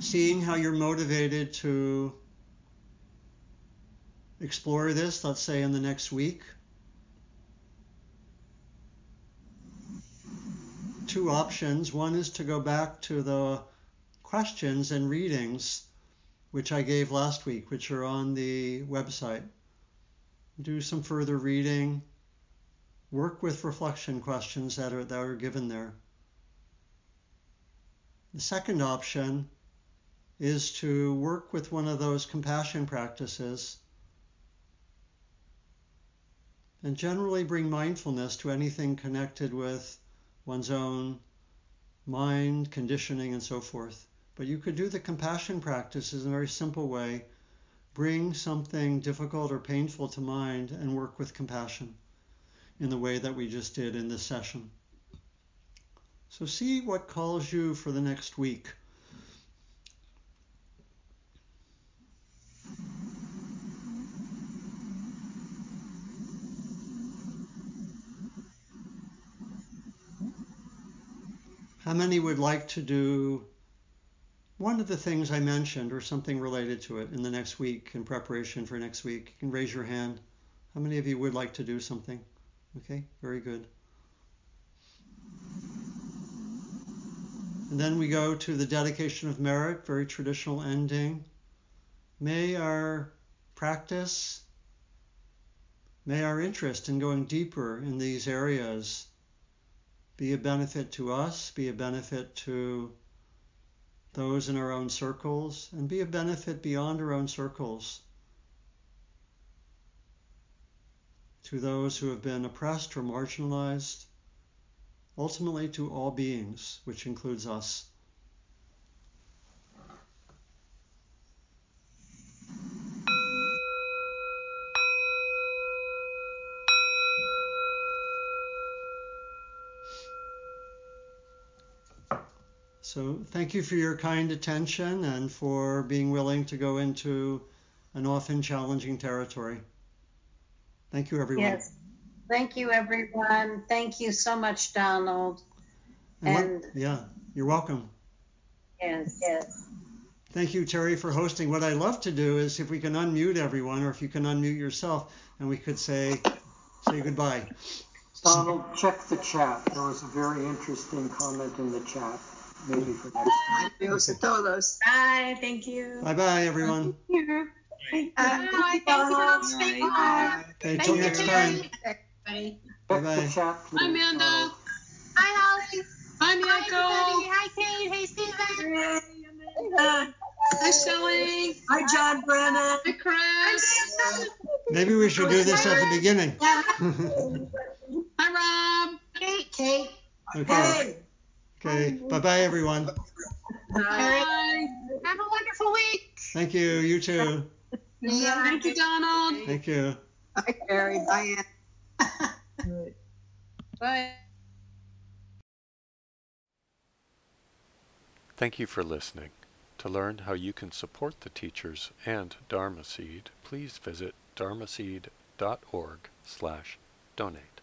seeing how you're motivated to explore this, let's say in the next week. Two options. One is to go back to the questions and readings which I gave last week, which are on the website. Do some further reading. Work with reflection questions that are, that are given there. The second option is to work with one of those compassion practices and generally bring mindfulness to anything connected with one's own mind, conditioning, and so forth. But you could do the compassion practice in a very simple way. Bring something difficult or painful to mind and work with compassion in the way that we just did in this session. So see what calls you for the next week. How many would like to do one of the things I mentioned or something related to it in the next week in preparation for next week? You can raise your hand. How many of you would like to do something? Okay, very good. And then we go to the dedication of merit, very traditional ending. May our practice, may our interest in going deeper in these areas be a benefit to us, be a benefit to those in our own circles, and be a benefit beyond our own circles to those who have been oppressed or marginalized, ultimately to all beings, which includes us. So thank you for your kind attention and for being willing to go into an often challenging territory. Thank you, everyone. Yes. Thank you, everyone. Thank you so much, Donald. And what- yeah, you're welcome. yes, yes. Thank you, Terry, for hosting. What I'd love to do is if we can unmute everyone, or if you can unmute yourself, and we could say say goodbye. Donald, check the chat. There was a very interesting comment in the chat. Maybe for next time. Adios a todos. Bye. Thank you. Bye bye, everyone. Here. Bye. Thank you, Donald. Thank you. Bye. Okay, until Thank next you, time. Terry. Everybody. Check Bye-bye. the chat, please. Hi, Amanda. Donald. Hi, Holly. Hi, Hi, everybody. Miyako. Hi, Kate. Hey, Stephen. Hi, Shelley. Hi, John Brennan. Hi, Chris. Maybe we should do this at the beginning. [laughs] Hi, Rob. Kate. Kate. okay. Okay. Bye bye, everyone. Hi. Have a wonderful week. Thank you. You too. Thank you, Donald. Thank you. Hi, Carrie. Bye, Anne. Bye. Thank you for listening. To learn how you can support the teachers and Dharma Seed, please visit dharmaseed.org slash donate.